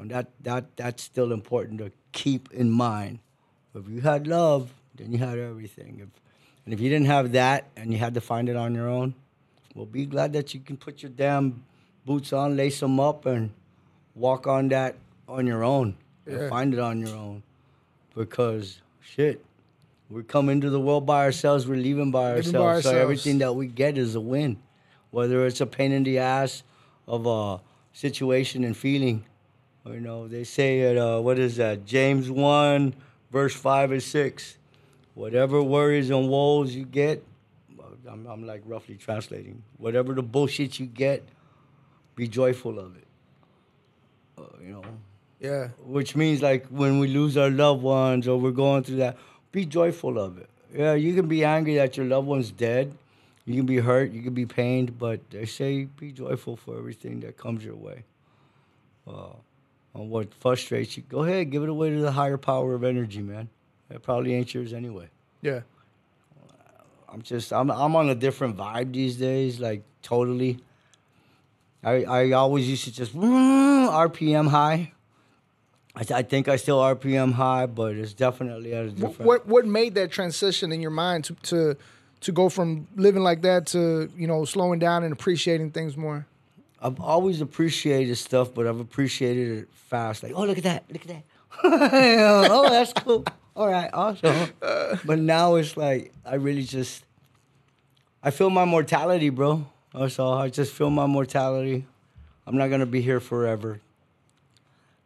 and that, that that's still important to keep in mind. If you had love, then you had everything. If, and if you didn't have that and you had to find it on your own, well, be glad that you can put your damn boots on, lace them up, and walk on that on your own Yeah. and find it on your own. Because shit, we come into the world by ourselves, we're leaving by Leaving by ourselves. So everything that we get is a win, whether it's a pain in the ass of a situation and feeling. You know, they say it. Uh, what is that? James one, verse five and six. Whatever worries and woes you get, I'm, I'm like roughly translating. Whatever the bullshit you get, be joyful of it. Uh, you know, Yeah. which means like when we lose our loved ones or we're going through that, be joyful of it. Yeah, you can be angry that your loved one's dead. You can be hurt. You can be pained, but they say be joyful for everything that comes your way. Uh, on what frustrates you, go ahead, give it away to the higher power of energy, man. It probably ain't yours anyway. Yeah. I'm just I'm I'm on a different vibe these days, like totally. I I always used to just RPM high. I, I think I still RPM high, but it's definitely at a different. What what made that transition in your mind to to to go from living like that to you know slowing down and appreciating things more? I've always appreciated stuff, but I've appreciated it fast. Like, oh, look at that, look at that. oh, that's cool. All right, awesome. but now it's like I really just, I feel my mortality, bro. That's all. I just feel my mortality. I'm not gonna be here forever,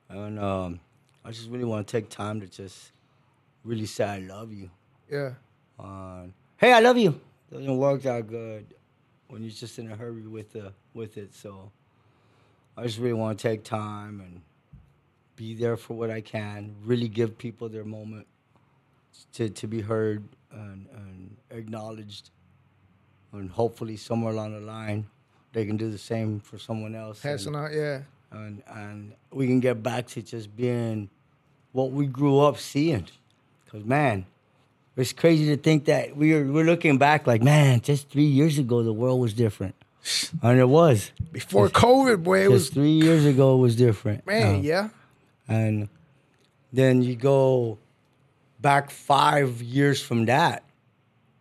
and um, I just really want to take time to just really say I love you. Yeah. on hey i love you doesn't work that good when you're just in a hurry with the with it so i just really want to take time and be there for what i can really give people their moment to, to be heard and, and acknowledged and hopefully somewhere along the line they can do the same for someone else and- Passing out. Yeah. and and we can get back to just being what we grew up seeing. Cause man, it's crazy to think that we're we're looking back like, man, just three years ago the world was different, and it was. Before COVID, boy, it Just was three years ago it was different. man, Um, yeah. and then you go back five years from that,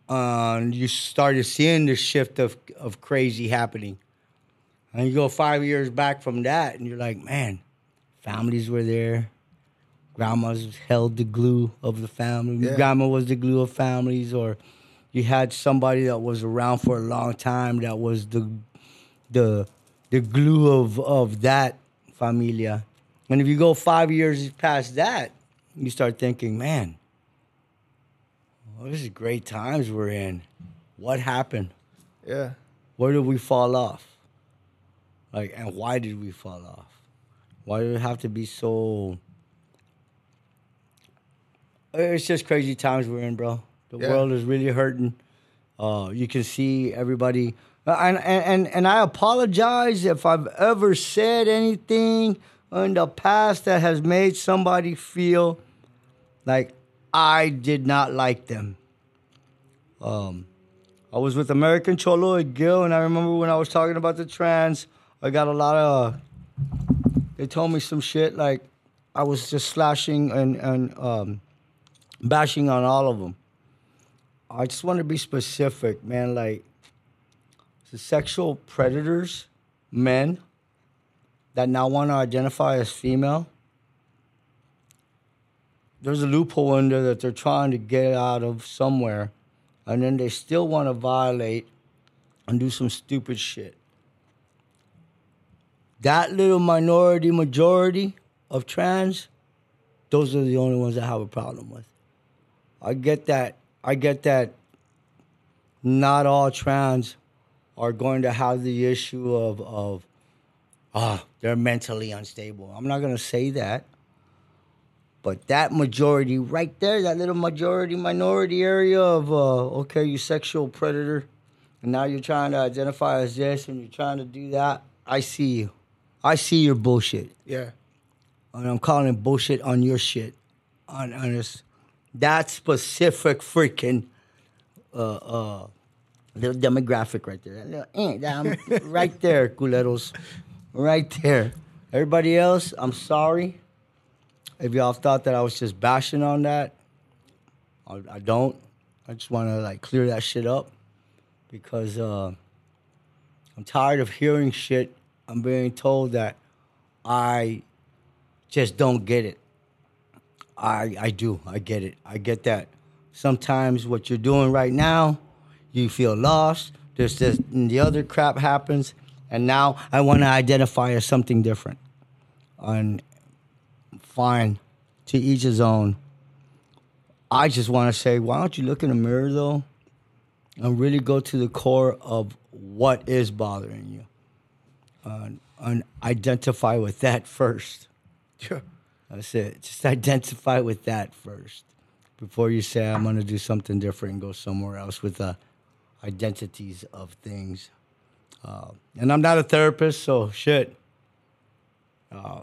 and you started seeing the shift of of crazy happening. And you go five years back from that, and you're like, man, families were there. Grandmas held the glue of the family. Yeah. Grandma was the glue of families, or you had somebody that was around for a long time that was the the the glue of of that familia. And if you go five years past that, you start thinking, man, well, this is great times we're in. What happened? Yeah. Where did we fall off? Like, and why did we fall off? Why did it have to be so? It's just crazy times we're in, bro. The Yeah. world is really hurting. Uh, you can see everybody, uh, and, and and I apologize if I've ever said anything in the past that has made somebody feel like I did not like them. Um, I was with American Cholo at Gil, and I remember when I was talking about the trans, I got a lot of. They told me some shit like I was just slashing and and um, bashing on all of them. I just want to be specific, man. Like the sexual predators, men that now want to identify as female. There's a loophole in there that they're trying to get out of somewhere, and then they still want to violate and do some stupid shit. That little minority majority of trans, those are the only ones I have a problem with. I get that. I get that. Not all trans are going to have the issue of of ah they're mentally unstable. I'm not gonna say that. But that majority right there, that little majority minority area of uh, okay, you sexual predator, and now you're trying to identify as this and you're trying to do that. I see you. I see your bullshit Yeah. and I'm calling it bullshit on your shit, on on this, that specific freaking, uh, uh, little demographic right there, little, eh, I'm- right there, culeros, right there. Everybody else, I'm sorry if y'all thought that I was just bashing on that. I, I don't. I just want to like clear that shit up because uh, I'm tired of hearing shit. I'm being told that I just don't get it. I I do. I get it. I get that. Sometimes what you're doing right now, you feel lost. There's this and the other crap happens, and now I want to identify as something different. And fine, to each his own. I just want to say, why don't you look in the mirror though, and really go to the core of what is bothering you, and, and identify with that first. Yeah. That's it. Just identify with that first before you say I'm gonna do something different and go somewhere else with the identities of things. Uh, and I'm not a therapist, so shit. Uh,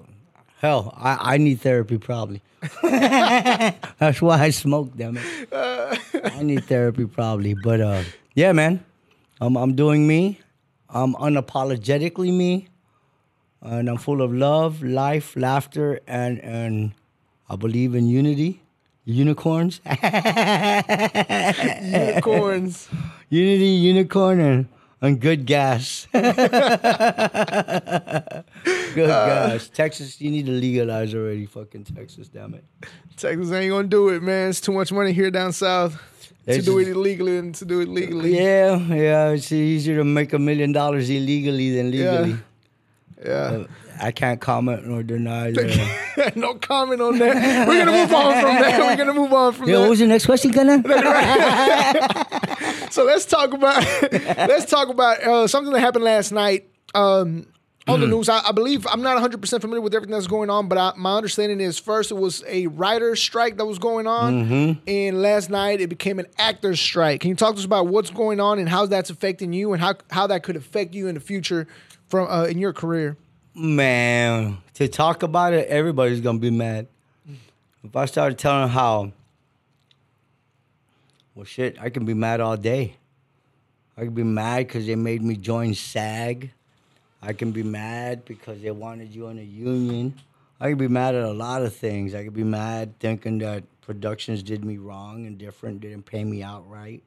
hell, I, I need therapy probably. That's why I smoke, damn it. I need therapy probably, but uh, yeah, man, I'm I'm doing me. I'm unapologetically me Uh, and I'm full of love, life, laughter, and and I believe in unity, unicorns, Unicorns. unity, unicorn, and and good gas. good uh. gas. Texas, you need to legalize already, fucking Texas, damn it. Texas ain't gonna do it, man. It's too much money here down south to do it illegally and to do it legally. Yeah, yeah. It's easier to make a million dollars illegally than legally. Yeah. Uh, I can't comment nor deny that. no comment on that. We're gonna move on from that. We're gonna move on from Yeah, what was your next question, Gunnar? So let's talk about let's talk about uh, something that happened last night um, on Hmm. the news. I, I believe I'm not 100 percent familiar with everything that's going on, but I, my understanding is first it was a writer's strike that was going on, Mm-hmm. and last night it became an actor's strike. Can you talk to us about what's going on and how that's affecting you, and how how that could affect you in the future from uh, in your career? Man, to talk about it, everybody's gonna be mad. If I started telling how Well, shit, I can be mad all day. I can be mad because they made me join SAG. I can be mad because they wanted you in a union. I can be mad at a lot of things. I could be mad thinking that productions did me wrong and different, didn't pay me out right.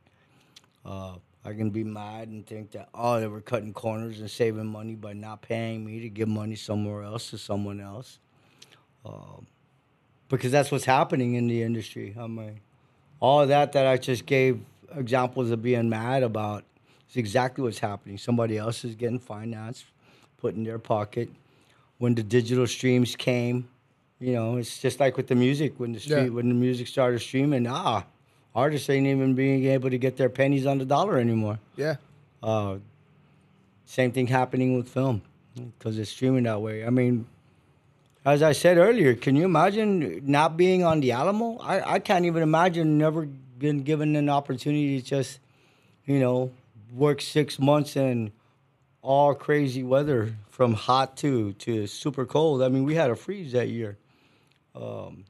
Uh, I can be mad and think that oh they were cutting corners and saving money by not paying me to give money somewhere else to someone else, um, because that's what's happening in the industry. I mean, all that that I just gave examples of being mad about is exactly what's happening. Somebody else is getting financed, put in their pocket. When the digital streams came, you know, it's just like with the music when the street, Yeah. when the music started streaming. Ah, artists ain't even being able to get their pennies on the dollar anymore. Yeah. Uh, same thing happening with film because it's streaming that way. I mean, as I said earlier, can you imagine not being on the Alamo? I, I can't even imagine never been given an opportunity to just, you know, work six months in all crazy weather from hot to to super cold. I mean, we had a freeze that year. Um,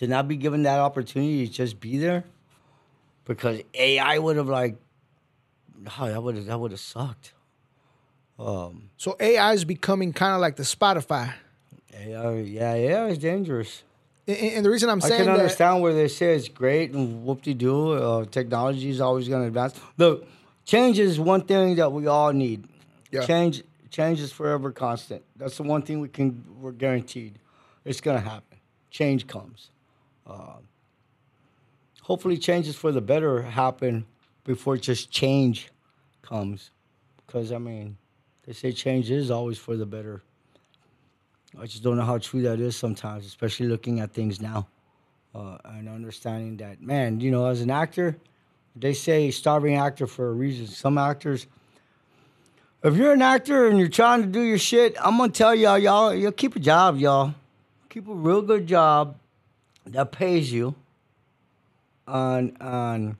to not be given that opportunity to just be there because AI would have like, oh, that would have that would have sucked. Um, So AI is becoming kind of like the Spotify. AI, yeah, yeah, it's dangerous. And, and the reason I'm saying I can that, understand where they say it's great and whoop de doo. Uh, technology is always going to advance. Look, change is one thing that we all need. Yeah. Change, change is forever constant. That's the one thing we can. We're guaranteed. It's going to happen. Change comes. Um, hopefully, changes for the better happen before just change comes. Because I mean, they say change is always for the better. I just don't know how true that is sometimes, especially looking at things now uh, and understanding that, man, you know, as an actor, they say starving actor for a reason. Some actors, if you're an actor and you're trying to do your shit, I'm gonna tell y'all, y'all, y'all keep a job, y'all. Keep a real good job that pays you, and and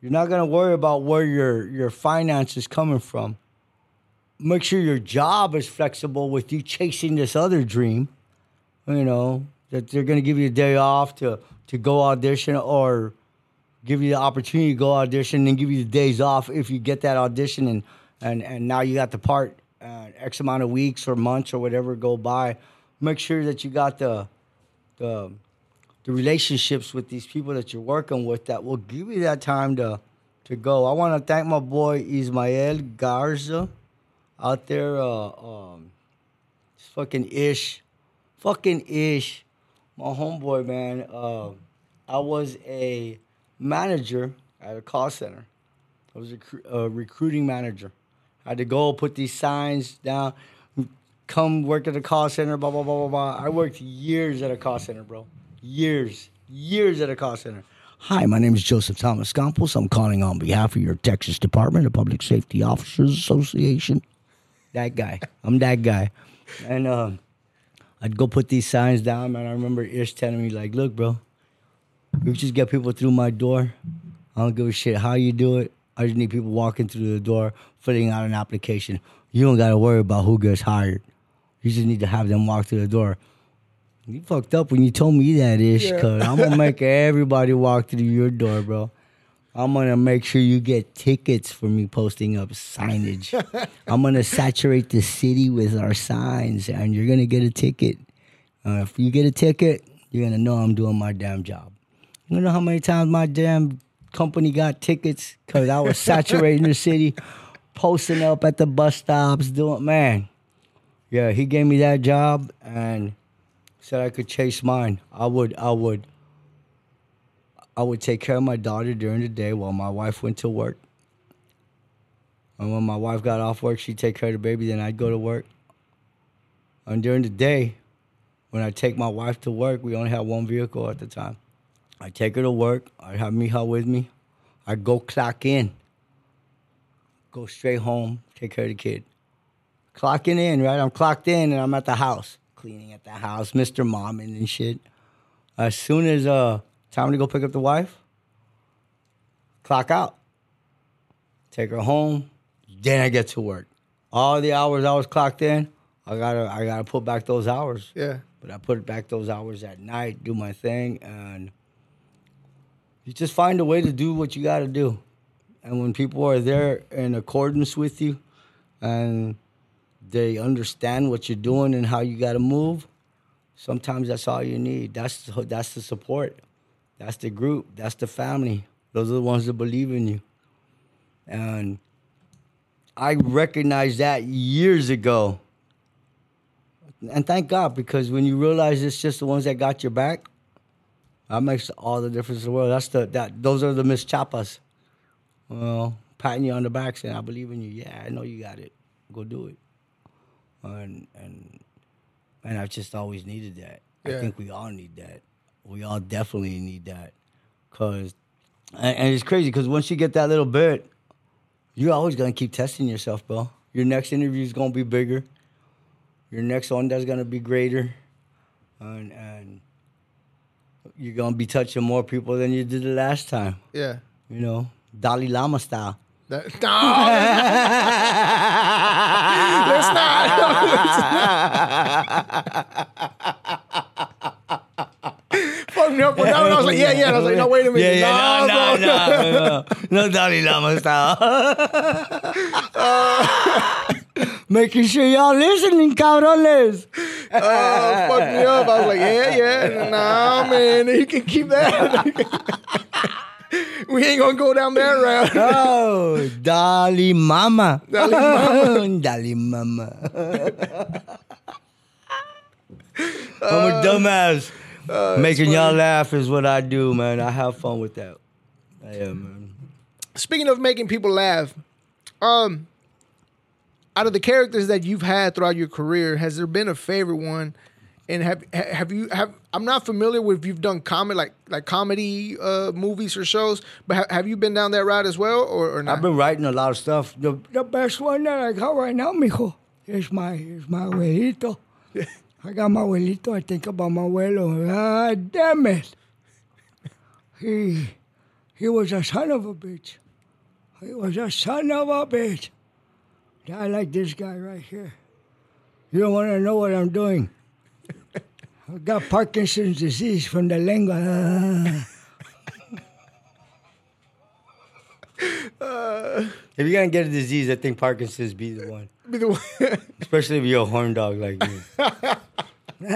you're not gonna worry about where your your finance is coming from make sure your job is flexible with you chasing this other dream. You know, that they're gonna give you a day off to to go audition or give you the opportunity to go audition and give you the days off if you get that audition and and, and now you got the part uh, X amount of weeks or months or whatever go by. Make sure that you got the the the relationships with these people that you're working with that will give you that time to to go. I want to thank my boy Ismael Garza out there. Uh, um, fucking ish, fucking ish. My homeboy, man. Uh, I was a manager at a call center. I was a, a recruiting manager. I had to go put these signs down. Come work at a call center. Blah blah blah blah blah. I worked years at a call center, bro. Years, years at a call center. Hi, my name is Joseph Thomas Campos. I'm calling on behalf of your Texas Department of Public Safety Officers Association that guy. I'm that guy. And um, I'd go put these signs down, man. I remember Ish telling me, like, look, bro, we just get people through my door. I don't give a shit how you do it. I just need people walking through the door, filling out an application. You don't gotta worry about who gets hired. You just need to have them walk through the door. You fucked up when you told me that, Ish, Yeah. cause I'm gonna make everybody walk through your door, bro. I'm gonna make sure you get tickets for me posting up signage. I'm gonna saturate the city with our signs, and you're gonna get a ticket. Uh, if you get a ticket, you're gonna know I'm doing my damn job. You know how many times my damn company got tickets because I was saturating the city, posting up at the bus stops, doing man. Yeah, he gave me that job and said I could chase mine. I would, I would, I would take care of my daughter during the day while my wife went to work. And when my wife got off work, she'd take care of the baby, then I'd go to work. And during the day, when I take my wife to work, we only had one vehicle at the time. I take her to work. I'd have Mija with me. I'd go clock in. Go straight home. Take care of the kid. Clocking in, right? I'm clocked in and I'm at the house, cleaning at the house, Mr. Momming and shit. As soon as uh time to go pick up the wife, clock out. Take her home. Then I get to work. All the hours I was clocked in, I gotta I gotta put back those hours. Yeah. But I put back those hours at night, do my thing, and you just find a way to do what you got to do. And when people are there in accordance with you and they understand what you're doing and how you got to move, sometimes that's all you need. That's that's the support. That's the group. That's the family. Those are the ones that believe in you. And I recognized that years ago. And thank God, because when you realize it's just the ones that got your back, that makes all the difference in the world. That's the that those are the Miss Chapas. Well, patting you on the back saying, I believe in you. Yeah, I know you got it. Go do it. And and and I've just always needed that. Yeah. I think we all need that. We all definitely need that. Cause and, and it's crazy because once you get that little bit, you're always gonna keep testing yourself, bro. Your next interview is gonna be bigger. Your next one that's gonna be greater, and and you're gonna be touching more people than you did the last time. Yeah. You know, Dalai Lama style. That, no, fuck me up with that one. I was like, yeah, yeah. And I was like, no, wait a minute. Yeah, yeah, no, no, bro. no, no, no, no Dalai Lama style. Making sure y'all listening, cabrones. Oh, fuck me up. I was like, yeah, yeah. Nah, man, you can keep that. we ain't gonna go down that route. Oh, Dolly Mama. Dolly Mama. Dolly Mama. I'm a dumbass. Making y'all laugh is what I do, man. I have fun with that. I am, man. Speaking of making people laugh, um, out of the characters that you've had throughout your career, has there been a favorite one? And have have you have? I'm not familiar with if you've done comedy like like comedy uh, movies or shows, but ha- have you been down that route as well, or, or not? I've been writing a lot of stuff. The, the best one that I got right now, mijo, is my is my abuelito. I got my abuelito. I think about my abuelo. God damn it. He he was a son of a bitch. He was a son of a bitch. I like this guy right here. You don't want to know what I'm doing. I got Parkinson's disease from the lengua. If you're gonna get a disease, I think Parkinson's be the one. Be the one- Especially if you're a horn dog like me.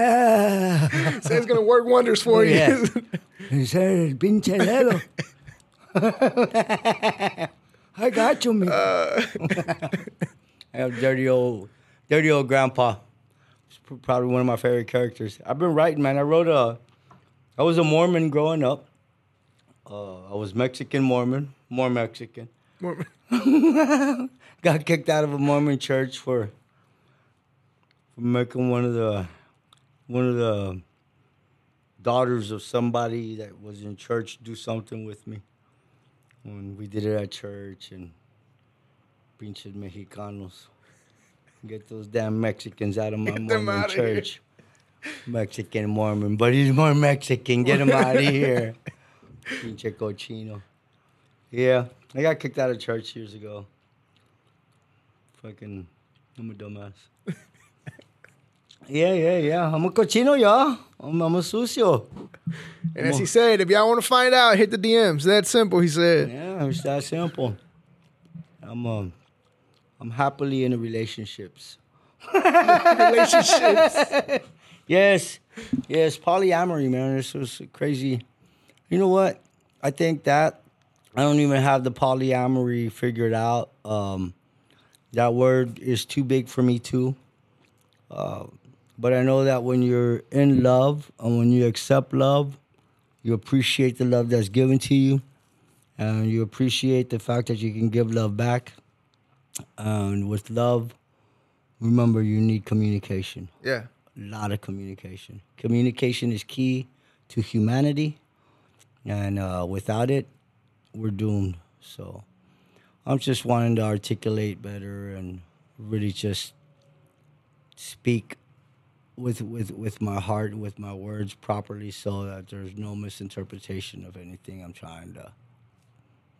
Say it's gonna work wonders for you. Yeah. Ese es pinche dedo. I got you, me. I have dirty old, dirty old grandpa. Probably one of my favorite characters. I've been writing, man. I wrote a, I was a Mormon growing up. Uh, I was Mexican Mormon, more Mexican. Mormon. got kicked out of a Mormon church for, for making one of the one of the daughters of somebody that was in church do something with me. When we did it at church and pinches Mexicanos. Get those damn Mexicans out of my Get Mormon church. Mexican Mormon, but he's more Mexican. Get him out of here. Pinche cochino. Yeah, I got kicked out of church years ago. Fucking, I'm a dumbass. yeah, yeah, yeah. I'm a cochino, y'all. I'm, I'm a sucio. And as he said, if y'all want to find out, hit the DMs. That simple. He said. Yeah, it's that simple. I'm um, I'm happily in relationships. Relationships. Yes, yes, polyamory, man. This was crazy. You know what? I think that I don't even have the polyamory figured out. Um, that word is too big for me too. Uh, but I know that when you're in love and when you accept love, you appreciate the love that's given to you, and you appreciate the fact that you can give love back. And with love, remember you need communication yeah. a lot of communication. Communication is key to humanity, and uh, without it, we're doomed. So, I'm just wanting to articulate better and really just speak with with with my heart, with my words properly, so that there's no misinterpretation of anything I'm trying to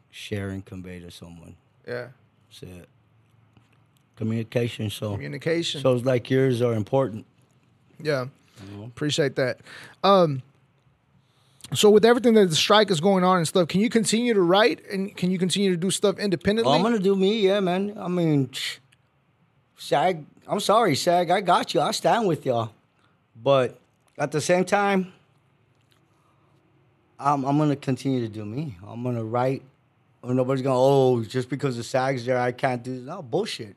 share and convey to someone. Yeah. That's it. Communication. So, Communication. shows like yours are important. Yeah. Appreciate that. Um, So with everything that the strike is going on and stuff, can you continue to write and can you continue to do stuff independently? Oh, I'm gonna do me, yeah, man. I mean, SAG. I'm sorry, SAG. I got you. I stand with y'all, but at the same time, I'm I'm gonna continue to do me. I'm gonna write. Nobody's gonna oh just because the SAG's there I can't do this. no bullshit.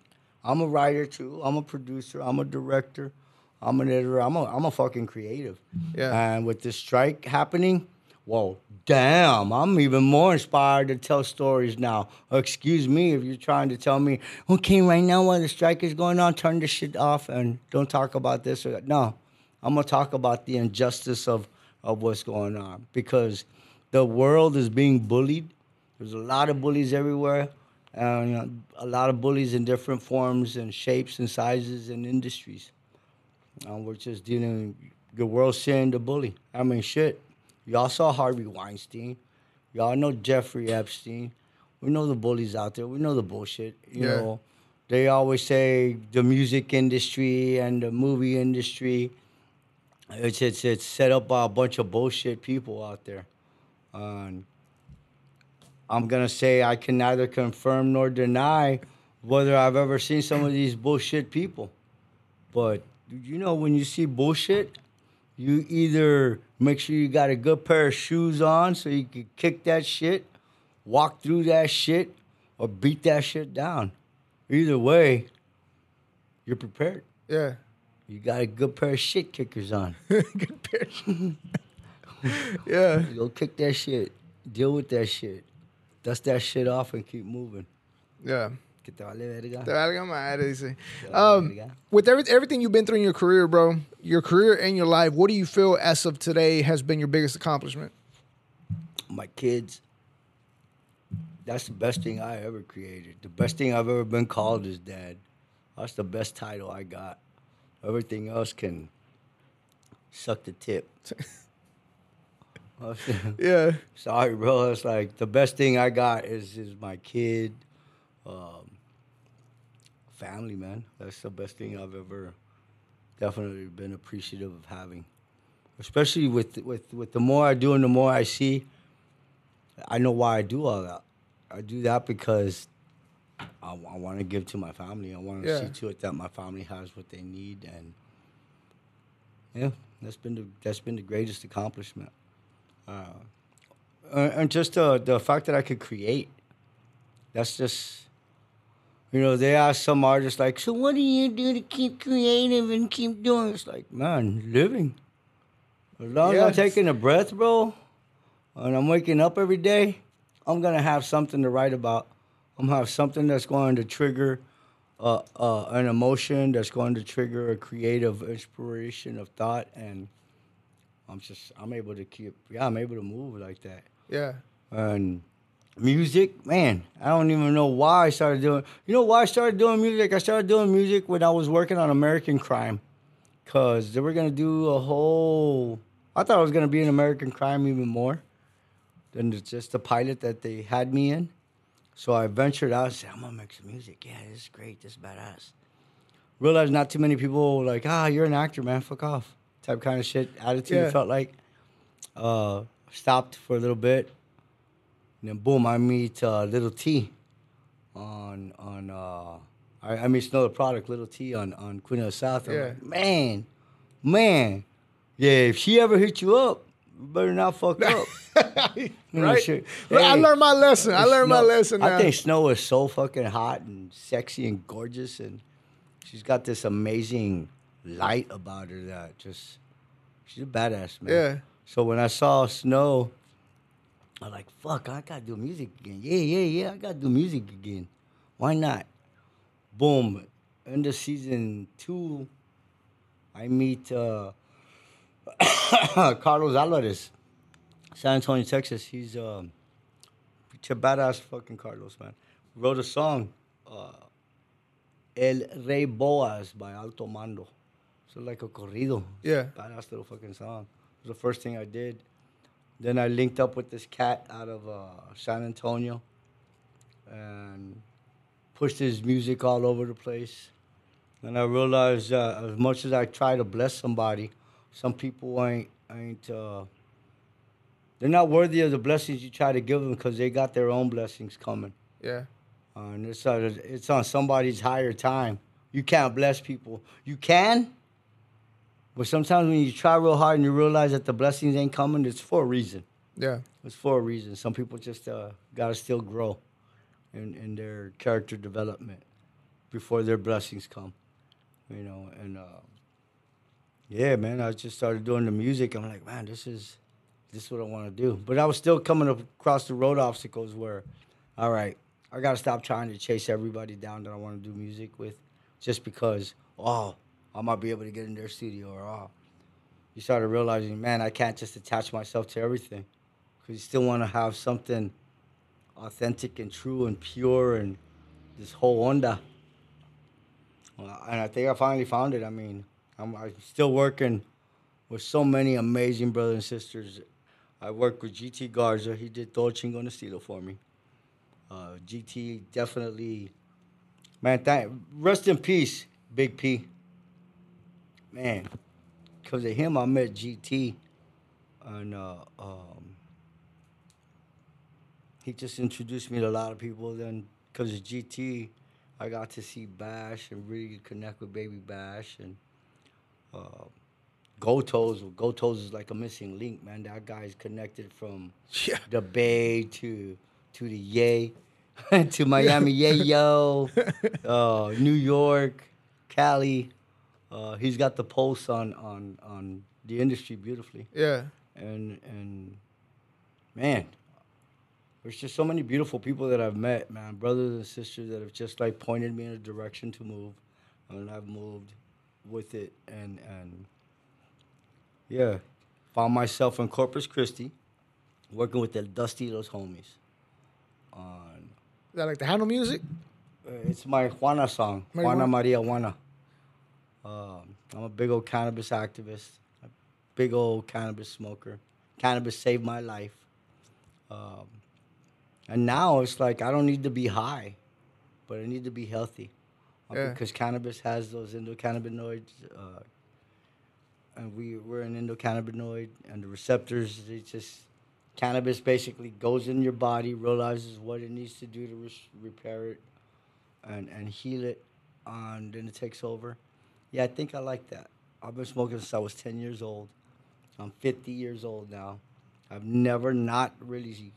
I'm a writer too. I'm a producer. I'm a director. I'm an editor. I'm a I'm a fucking creative. Yeah. And with this strike happening, whoa, damn, I'm even more inspired to tell stories now. Excuse me if you're trying to tell me, okay, right now while the strike is going on, turn this shit off and don't talk about this or that. No, I'm gonna talk about the injustice of of what's going on because the world is being bullied. There's a lot of bullies everywhere, and a lot of bullies in different forms and shapes and sizes and industries. Um, we're just dealing. The world's seeing the bully. I mean, shit. Y'all saw Harvey Weinstein. Y'all know Jeffrey Epstein. We know the bullies out there. We know the bullshit. You Yeah. know, they always say the music industry and the movie industry. It's it's it's set up by a bunch of bullshit people out there. Um, I'm gonna say I can neither confirm nor deny whether I've ever seen some of these bullshit people. But you know, when you see bullshit, you either make sure you got a good pair of shoes on so you can kick that shit, walk through that shit, or beat that shit down. Either way, you're prepared. yeah. You got a good pair of shit kickers on. Good pair. yeah. Go kick that shit. Deal with that shit. Dust that shit off and keep moving. Yeah. Que te vale verga. Te valga madre, dice. Um, with every, everything you've been through in your career, bro, your career and your life, what do you feel as of today has been your biggest accomplishment? my kids. That's the best thing I ever created. The best thing I've ever been called is dad. That's the best title I got. Everything else can suck the tip. Yeah. Sorry, bro. It's like the best thing I got is is my kid, um, family, man. That's the best thing I've ever definitely been appreciative of having. Especially with with with the more I do and the more I see, I know why I do all that. I do that because I, want to give to my family. I want to Yeah. see to it that my family has what they need, and yeah, that's been the that's been the greatest accomplishment. Uh, and just the the fact that I could create. That's just, you know, they ask some artists like, so what do you do to keep creative and keep doing? It's like, man, living. As long as I'm taking a breath, bro, and I'm waking up every day, I'm gonna have something to write about. I'm gonna have something that's going to trigger uh, uh, an emotion, that's going to trigger a creative inspiration of thought, and I'm just I'm able to keep yeah I'm able to move like that. Yeah. And music, man, I don't even know why I started doing. You know why I started doing music? I started doing music when I was working on American Crime, cause they were gonna do a whole. I thought it was gonna be an American Crime even more than just the pilot that they had me in. So I ventured out and said, I'm gonna make some music. Yeah, this is great. This is badass. Realized not too many people were like, ah, you're an actor, man. Fuck off. Type kind of shit attitude Yeah. it felt like. Uh, stopped for a little bit. And then boom, I meet uh, Little T on on uh, I, I meet Snow Tha Product, Little T on on Queen of the South. I'm Yeah. like, man, man, yeah. If she ever hit you up, you better not fuck up. Right? Well, I learned my lesson. I learned my lesson now. I think Snow is so fucking hot and sexy and gorgeous, and she's got this amazing light about her that just she's a badass man. Yeah. So when I saw Snow, I'm like, fuck, I gotta do music again. Yeah, yeah, yeah, I gotta do music again. Why not? Boom. End of season two, I meet uh, Carlos Alvarez, San Antonio, Texas. He's um, such a badass fucking Carlos, man. Wrote a song, uh, El Rey Boaz by Alto Mando. So like a corrido. Yeah. Badass little fucking song. It was the first thing I did. Then I linked up with this cat out of uh, San Antonio and pushed his music all over the place. And I realized that as much as I try to bless somebody, some people ain't ain't uh, they're not worthy of the blessings you try to give them because they got their own blessings coming. Yeah. Uh, and it's, uh, it's on somebody's higher time. You can't bless people. You can, but sometimes when you try real hard and you realize that the blessings ain't coming, it's for a reason. Yeah. It's for a reason. Some people just uh, gotta still grow in, in their character development before their blessings come. You know, and uh, yeah, man, I just started doing the music. I'm like, man, this is this is what I want to do. But I was still coming across the road obstacles where, all right, I gotta stop trying to chase everybody down that I want to do music with, just because oh I might be able to get in their studio or oh. You started realizing, man, I can't just attach myself to everything, because you still want to have something authentic and true and pure and this whole onda. And I think I finally found it. I mean, I'm, I'm still working with so many amazing brothers and sisters. I worked with GT Garza. He did Todo Chingo Estilo for me. Uh, GT definitely, man. Thank, rest in peace, Big P. Man, because of him, I met GT, and uh, um, he just introduced me to a lot of people. Then, because of GT, I got to see Bash and really connect with Baby Bash and uh, Gotos. Gotos is like a missing link, man. That guy's connected from Yeah. the Bay to to the Yay to Miami Yayo, uh, New York, Cali. Uh, he's got the pulse on on on the industry beautifully Yeah. and and man, there's just so many beautiful people that I've met, man, brothers and sisters that have just like pointed me in a direction to move, and I've moved with it, and and yeah, found myself in Corpus Christi, working with the Dusty Los homies. On Is that like the handle music? uh, it's my Juana song, Juana? Maria Juana. Um, I'm a big old cannabis activist, a big old cannabis smoker. Cannabis saved my life. Um, and now it's like I don't need to be high, but I need to be healthy. Uh, Yeah. Because cannabis has those endocannabinoids, uh, and we, we're an endocannabinoid, and the receptors, it just cannabis basically goes in your body, realizes what it needs to do to res- repair it and, and heal it, and then it takes over. Yeah, I think I like that. I've been smoking since I was 10 years old. I'm 50 years old now. I've never not really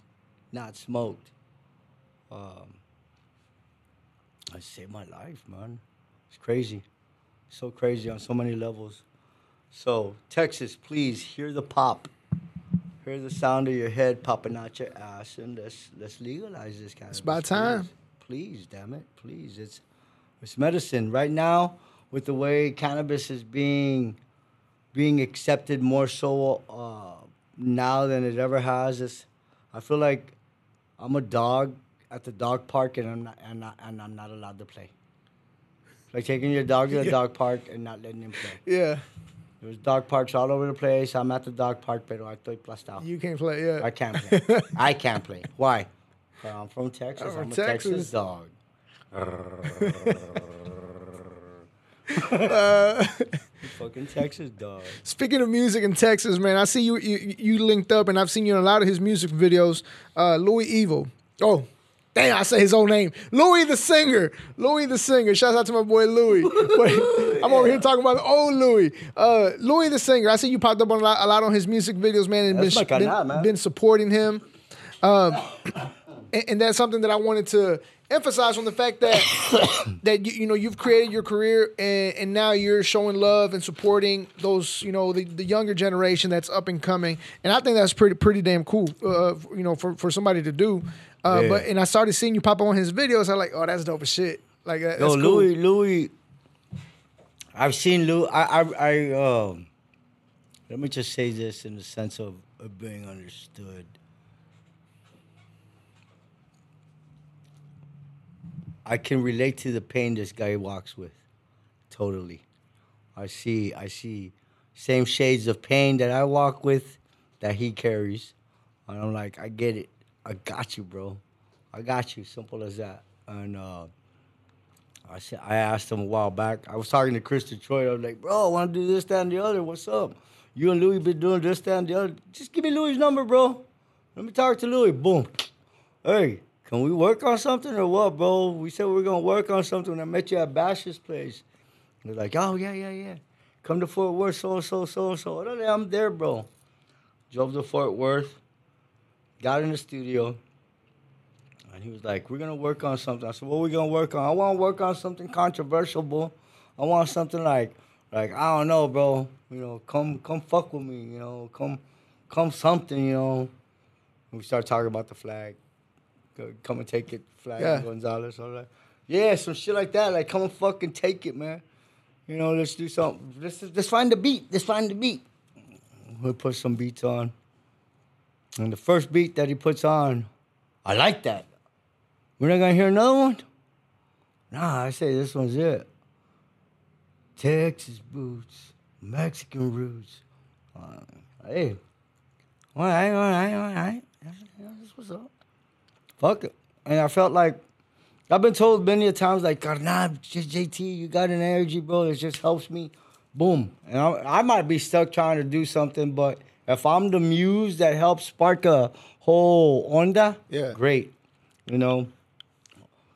not smoked. Um, I saved my life, man. It's crazy. So crazy on so many levels. So, Texas, please hear the pop. Hear the sound of your head popping out your ass, and let's let's legalize this kind It's about time. Please, damn it, please. It's it's medicine right now. With the way cannabis is being being accepted more so uh, now than it ever has, it's, I feel like I'm a dog at the dog park, and I'm not and, not, and I'm not allowed to play. Like taking your dog to the Yeah. dog park and not letting him play. Yeah. There's dog parks all over the place. I'm at the dog park, pero I estoy plastado. You can't play. Yeah. I can't play. I can't play. Why? I'm from Texas. I'm from I'm, a Texas. Texas dog. Uh, Fucking Texas dog. Speaking of music in Texas, man, I see you, you you linked up, and I've seen you in a lot of his music videos. Uh, Louis Evil. Oh, damn! I say his own name, Louis the singer. Louis the singer. Shouts out to my boy Louis. But I'm over here talking about old Louis. Uh, Louis the singer. I see you popped up on a lot, a lot on his music videos, man, and been, canal, been, man. been supporting him. Um, and, and that's something that I wanted to emphasize on the fact that that you, you know you've created your career and, and now you're showing love and supporting those you know the, the younger generation that's up and coming and I think that's pretty pretty damn cool uh, you know for, for somebody to do uh, Yeah. but and I started seeing you pop up on his videos I'm like oh that's dope as shit like that, Yo, that's cool. Louis, Louis. I've seen Louis. I, I, I. Um, let me just say this in the sense of, of being understood. I can relate to the pain this guy walks with, totally. I see. I see same shades of pain that I walk with, that he carries, and I'm like, I get it. I got you, bro. I got you. Simple as that. And. uh I said I asked him a while back. I was talking to Chris Detroit. I was like, bro, I want to do this, that, and the other. What's up? You and Louis been doing this, that, and the other. Just give me Louis' number, bro. Let me talk to Louis. Boom. Hey, can we work on something or what, bro? We said we are gonna work on something. When I met you at Bash's place. They're like, oh yeah, yeah, yeah. Come to Fort Worth, so so so so. Oh, I'm there, bro. Drove to Fort Worth, got in the studio, and he was like, "We're gonna work on something." I said, "What are we gonna work on?" I want to work on something controversial, bro. I want something like, like I don't know, bro. You know, come come fuck with me. You know, come come something. You know. And we start talking about the flag. Come and take it, flag yeah. Gonzalez. All that. Yeah, some shit like that. Like, come and fucking take it, man. You know, let's do something. Let's let's find the beat. Let's find the beat. We'll put some beats on. And the first beat that he puts on, I like that. We're not gonna hear another one? Nah, I say this one's it. Texas boots, Mexican roots. Uh, hey, all right, all right, all right. That's what's up. Fuck it. And I felt like I've been told many a times, like, nah, just JT, you got an energy, bro. It just helps me. Boom. And I, I might be stuck trying to do something, but if I'm the muse that helps spark a whole onda, yeah, great. You know,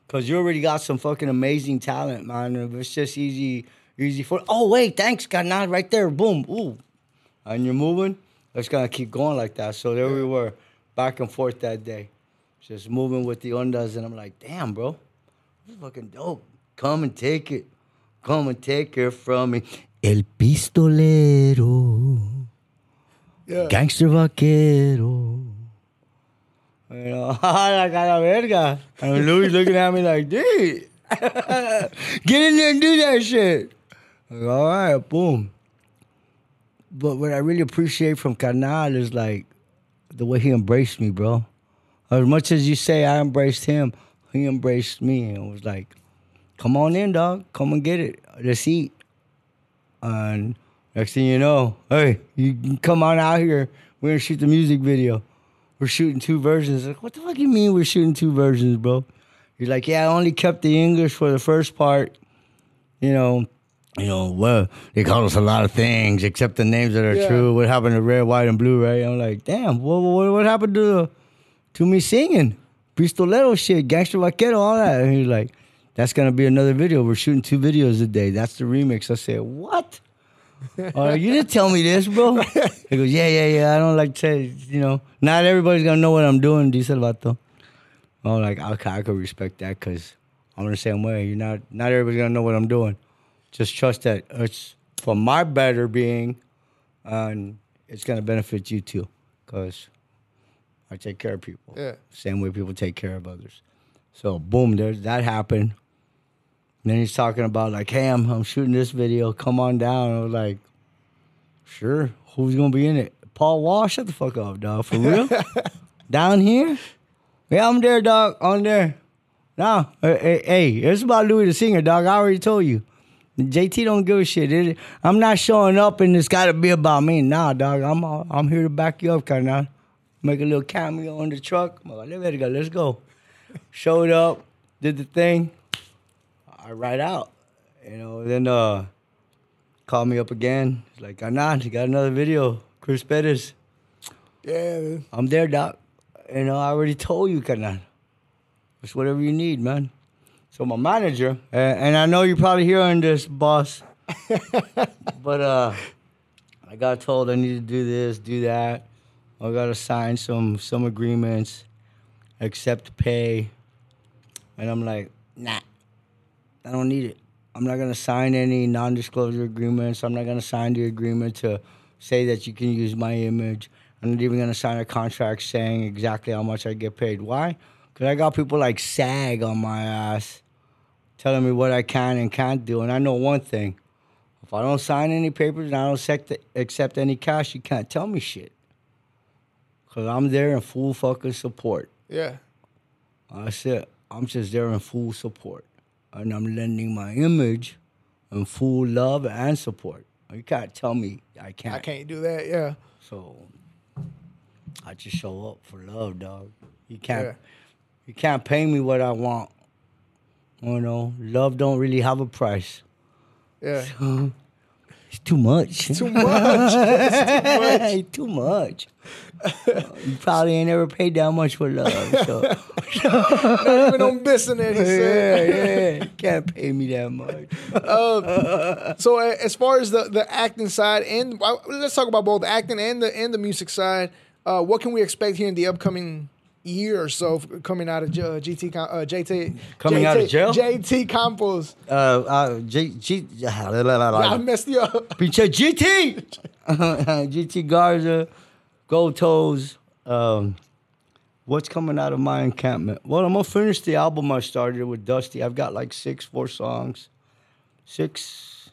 Cause you already got some fucking amazing talent, man. It's just easy, easy for. Oh wait, thanks, not right there. Boom, ooh, and you're moving. It's gonna keep going like that. So there we were, back and forth that day, just moving with the ondas, and I'm like, damn, bro, this is fucking dope. Come and take it, come and take it from me. El pistolero, yeah. gangster vaquero. You know, la verga. And Louis looking at me like, dude, get in there and do that shit. Like, all right, boom. But what I really appreciate from Carnal is like the way he embraced me, bro. As much as you say I embraced him, he embraced me and was like, come on in, dog. Come and get it. Let's eat. And next thing you know, hey, you come on out here. We're gonna shoot the music video we're shooting two versions. Like, what the fuck you mean we're shooting two versions, bro? You're like, yeah, I only kept the English for the first part. You know, you know, well, they call us a lot of things except the names that are yeah. true. What happened to red, white, and blue, right? I'm like, damn, what what, what happened to to me singing? Pistolero shit, gangster vaquero, all that. And he's like, that's gonna be another video. We're shooting two videos a day. That's the remix. I said, what? uh, you didn't tell me this, bro. He goes, yeah, yeah, yeah. I don't like to, you know, not everybody's gonna know what I'm doing, dice el vato. I'm like, okay, I could respect that because I'm the same way. You're not, not everybody's gonna know what I'm doing. Just trust that it's for my better being, and it's gonna benefit you too, because I take care of people. Yeah. Same way people take care of others. So boom, there's that happened. And then he's talking about like, hey, I'm, I'm shooting this video. Come on down. I was like, sure. Who's gonna be in it? Paul Wall. Shut the fuck up, dog. For real? down here? Yeah, I'm there, dog. On there. Nah, hey, hey, it's about Louis the singer, dog. I already told you. JT don't give a shit. It, I'm not showing up, and it's got to be about me. Nah, dog. I'm I'm here to back you up, kind of. Make a little cameo on the truck. Let's go. Showed up, did the thing. I ride out. You know, then uh call me up again. He's like, Anan, you got another video. Chris Perez. Yeah, man. I'm there, Doc. You know, I already told you, Kanan. It's whatever you need, man. So my manager, and I know you're probably hearing this, boss, but uh, I got told I need to do this, do that. I got to sign some some agreements, accept pay, and I'm like, nah. I don't need it. I'm not gonna sign any non-disclosure agreements. I'm not gonna sign the agreement to say that you can use my image. I'm not even gonna sign a contract saying exactly how much I get paid. Why? Because I got people like SAG on my ass telling me what I can and can't do. And I know one thing. If I don't sign any papers and I don't accept, accept any cash, you can't tell me shit. Because I'm there in full fucking support. Yeah. That's it. I'm just there in full support and I'm lending my image and full love and support. You can't tell me I can't. I can't do that. Yeah. So I just show up for love, dog. You can't. Yeah. You can't pay me what I want. You know, love don't really have a price. Yeah. It's too much. Too much. Hey, too much. you probably ain't ever paid that much for love. So Not even on business. Yeah, yeah. Can't pay me that much. So as far as the, the acting side and well, let's talk about both acting and the and the music side. Uh, what can we expect here in the upcoming year or so coming out of uh, GT Com- uh, JT Coming JT, out of jail? JT Campos. Uh, uh, G, G, I messed you up. Pinche GT! GT Garza, Gold Toes. Um, what's coming out of my encampment? Well, I'm to finish the album I started with Dusty. I've got like six, four songs. Six.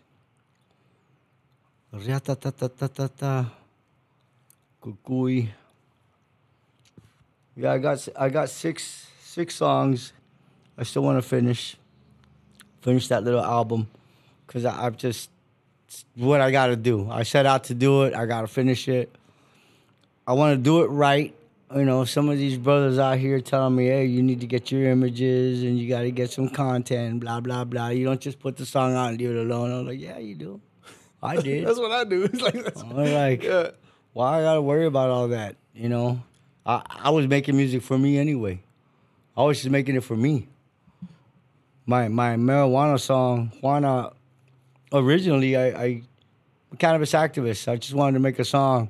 Riata-ta-ta-ta-ta-ta. Kukui. Yeah, I got I got six six songs. I still want to finish finish that little album because I've just what I got to do. I set out to do it. I got to finish it. I want to do it right. You know, some of these brothers out here telling me, "Hey, you need to get your images and you got to get some content." Blah blah blah. You don't just put the song out and leave it alone. I'm like, "Yeah, you do." I did. That's what I do. It's like that's, I'm like, yeah. why I gotta worry about all that? You know, I I was making music for me anyway. I was just making it for me. My my marijuana song, Juana. Originally, I, I I'm a cannabis activist. I just wanted to make a song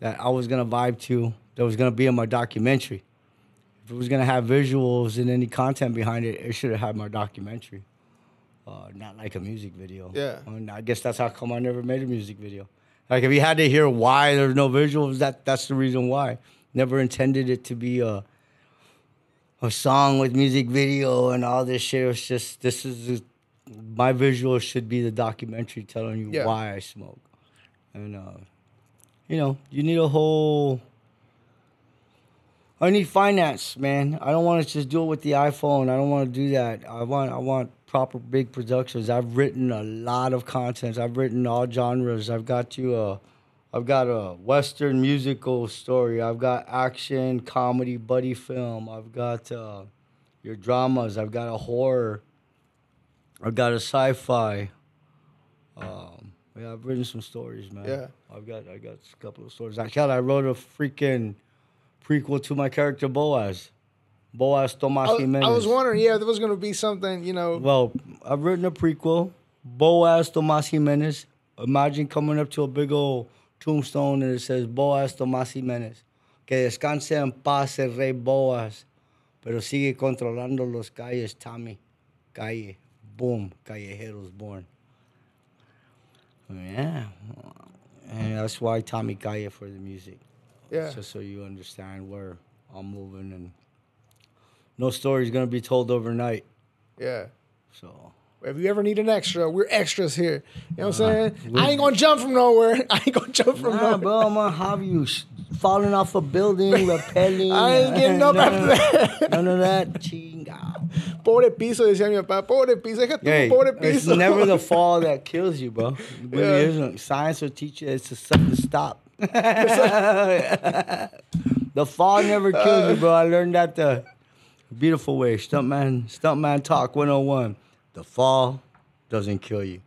that I was gonna vibe to. That was gonna be in my documentary. If it was gonna have visuals and any content behind it, it should have had my documentary. Uh, not like a music video. Yeah. And I guess that's how come I never made a music video. Like if you had to hear why there's no visuals, that that's the reason why. Never intended it to be a a song with music video and all this shit. It was just this is my visual should be the documentary telling you Yeah. why I smoke. And uh, you know, you need a whole I need finance, man. I don't want to just do it with the iPhone. I don't want to do that. I want I want proper big productions. I've written a lot of content. I've written all genres. I've got you a I've got a western musical story. I've got action, comedy, buddy film. I've got uh, your dramas. I've got a horror. I've got a sci-fi. Um, yeah, I've written some stories, man. Yeah. I've got I got a couple of stories. Actually, I wrote a freaking prequel to my character Boaz. Boaz Tomas I, Jimenez. I was wondering, yeah, there was gonna be something, you know. Well, I've written a prequel. Boaz Tomas Jimenez. Imagine coming up to a big old tombstone and it says Boaz Tomas Jimenez. Que descanse en paz el rey Boaz, pero sigue controlando los calles Tommy. Calle. Boom. Callejeros born. Yeah. And that's why Tommy Calle for the music. yeah. Just so you understand where I'm moving and no story's gonna be told overnight. Yeah. So If you ever need an extra, we're extras here. You know what. I'm saying? I ain't gonna jump from nowhere. I ain't gonna jump from Nah, nowhere. bro, I'm gonna have you falling off a building, rappelling. I ain't getting up none, after that. None of that. Chinga. Pobre piso, decía mi papá. Pobre piso. Que tú, Hey, pobre it's piso. never the fall that kills you, bro. Yeah. isn't. Science will teach you it's a sudden stop. the fall never kills you, bro. I learned that the beautiful way. Stuntman, stuntman talk 101. The fall doesn't kill you,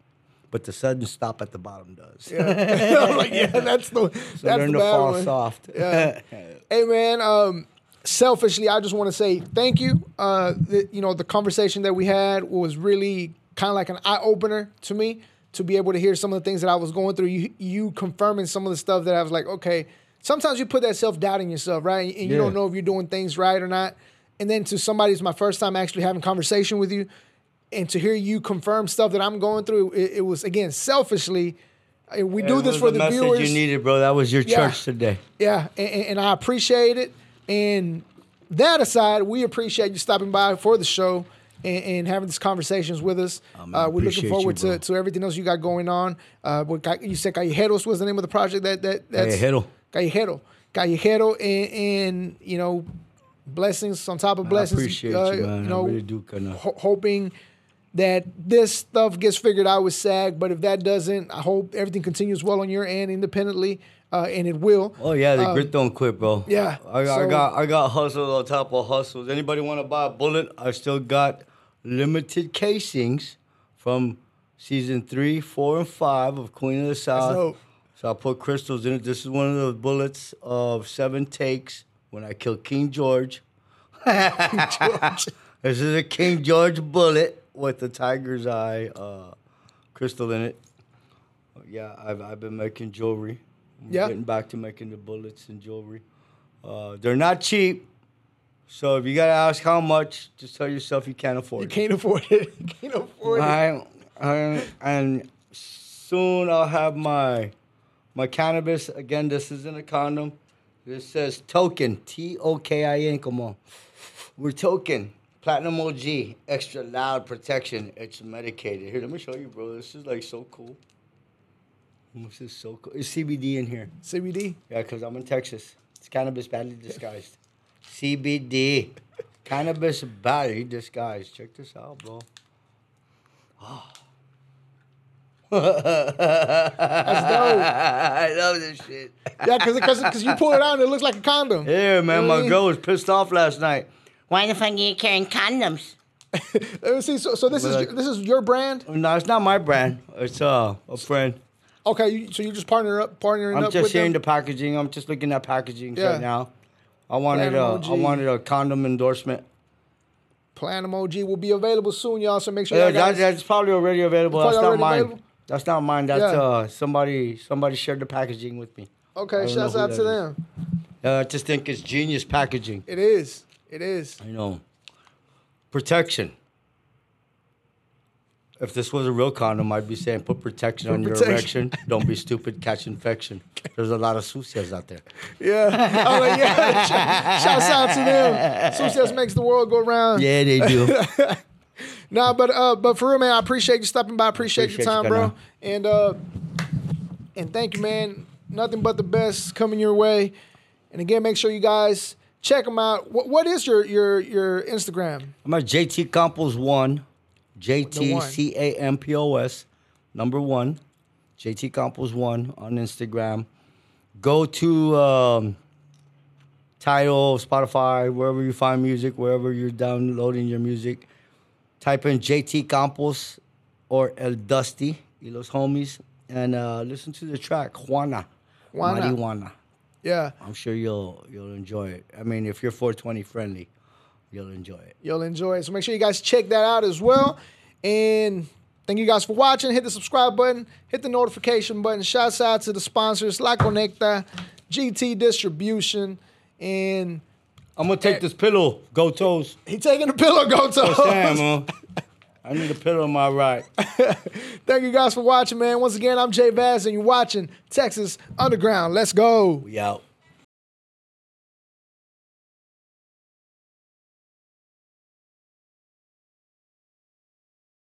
but the sudden stop at the bottom does. I'm like, yeah, that's the So that's learn the to fall one. soft. Yeah. Hey man, um, selfishly, I just want to say thank you. Uh, the, you know, the conversation that we had was really kind of like an eye opener to me to be able to hear some of the things that I was going through. You you confirming some of the stuff that I was like, okay. Sometimes you put that self doubt in yourself, right? And you Yeah. don't know if you're doing things right or not. And then to somebody, it's my first time actually having conversation with you, and to hear you confirm stuff that I'm going through, it, it was again selfishly. We do this for the the viewers. you needed, bro. That was your Yeah. church today. Yeah, and, and I appreciate it. And that aside, we appreciate you stopping by for the show and, and having these conversations with us. Oh, uh, we're looking forward you, to, to everything else you got going on. Uh, you said Callejeros was the name of the project that that that's Callejero. Callejero, Callejero, and, and you know, blessings on top of blessings. I appreciate uh, you, man. know, I really do. Ho- hoping that this stuff gets figured out with SAG. But if that doesn't, I hope everything continues well on your end independently, uh, and it will. Oh yeah, the Um, grit don't quit, bro. yeah, I, got I got I got hustles on top of hustles. Anybody want to buy a bullet? I still got limited casings from season three, four, and five of Queen of the South. So I put crystals in it. This is one of the bullets of seven takes when I killed King George. George. This is a King George bullet with the tiger's eye uh, crystal in it. Yeah, I've, I've been making jewelry. I'm Yeah. Getting back to making the bullets and jewelry. Uh, they're not cheap. So if you got to ask how much, just tell yourself you can't afford You it. can't afford it. You can't afford it. I, I, and soon I'll have my my cannabis. Again, this isn't a condom. This says token. T O K I N. Come on. We're token. Platinum OG. Extra loud protection. It's medicated. Here, let me show you, bro. This is like so cool. This is so cool. It's CBD in here. CBD. Yeah, because I'm in Texas. It's cannabis badly disguised. CBD. cannabis badly disguised. Check this out, bro. Oh, I love this shit. Yeah, because you pull it out and it looks like a condom. Yeah, man, You know what I my girl was pissed off last night. Why the fuck are you carrying condoms? Let me see. So, so this is Like- this is your brand. No, it's not my brand. It's uh, a friend. Okay, you, so you just partner up, partnering I'm up just with seeing them. the packaging. I'm just looking at packaging Yeah. right now. I wanted Platinum a, OG. Wanted a condom endorsement. Platinum OG will be available soon, y'all. So make sure Yeah, y'all that, guys. that's probably already available. Probably That's not already mine. available? That's not mine. That's Yeah. uh somebody somebody shared the packaging with me. I okay, don't shouts who out to that them. Uh, I just think it's genius packaging. It is. It is. You know, protection. If this was a real condom, I'd be saying put protection on your protection. erection. Don't be stupid, catch infection. There's a lot of sucias out there. Yeah. Oh, yeah. Sh- Shouts out to them. Success makes the world go round. Yeah, they do. Nah, but uh, but for real, man, I appreciate you stopping by. Appreciate, Appreciate your time, you, bro. And uh, and thank you, man. Nothing but the best coming your way. And again, make sure you guys check them out. What, what is your your your Instagram? I'm at JT Campos one, J T. C A M P O S, number one, JT Campos one on Instagram. Go to um, Tidal, Spotify, wherever you find music, wherever you're downloading your music. Type in JT Campos or El Dusty, y los homies, and uh, listen to the track Juana, Juana. Marijuana. Yeah, I'm sure you'll you'll enjoy it. I mean, if you're 420 friendly, you'll enjoy it. you'll enjoy it. So make sure you guys check that out as well. And thank you guys for watching. Hit the subscribe button. Hit the notification button. Shouts out to the sponsors La Conecta, GT Distribution, and I'm gonna take this pillow. Go toes. he taking the pillow go to. Damn, man. I need a pillow on my right. Thank you guys for watching, man. Once again, I'm Jay Vaz, and you're watching Texas Underground. Let's go. We out.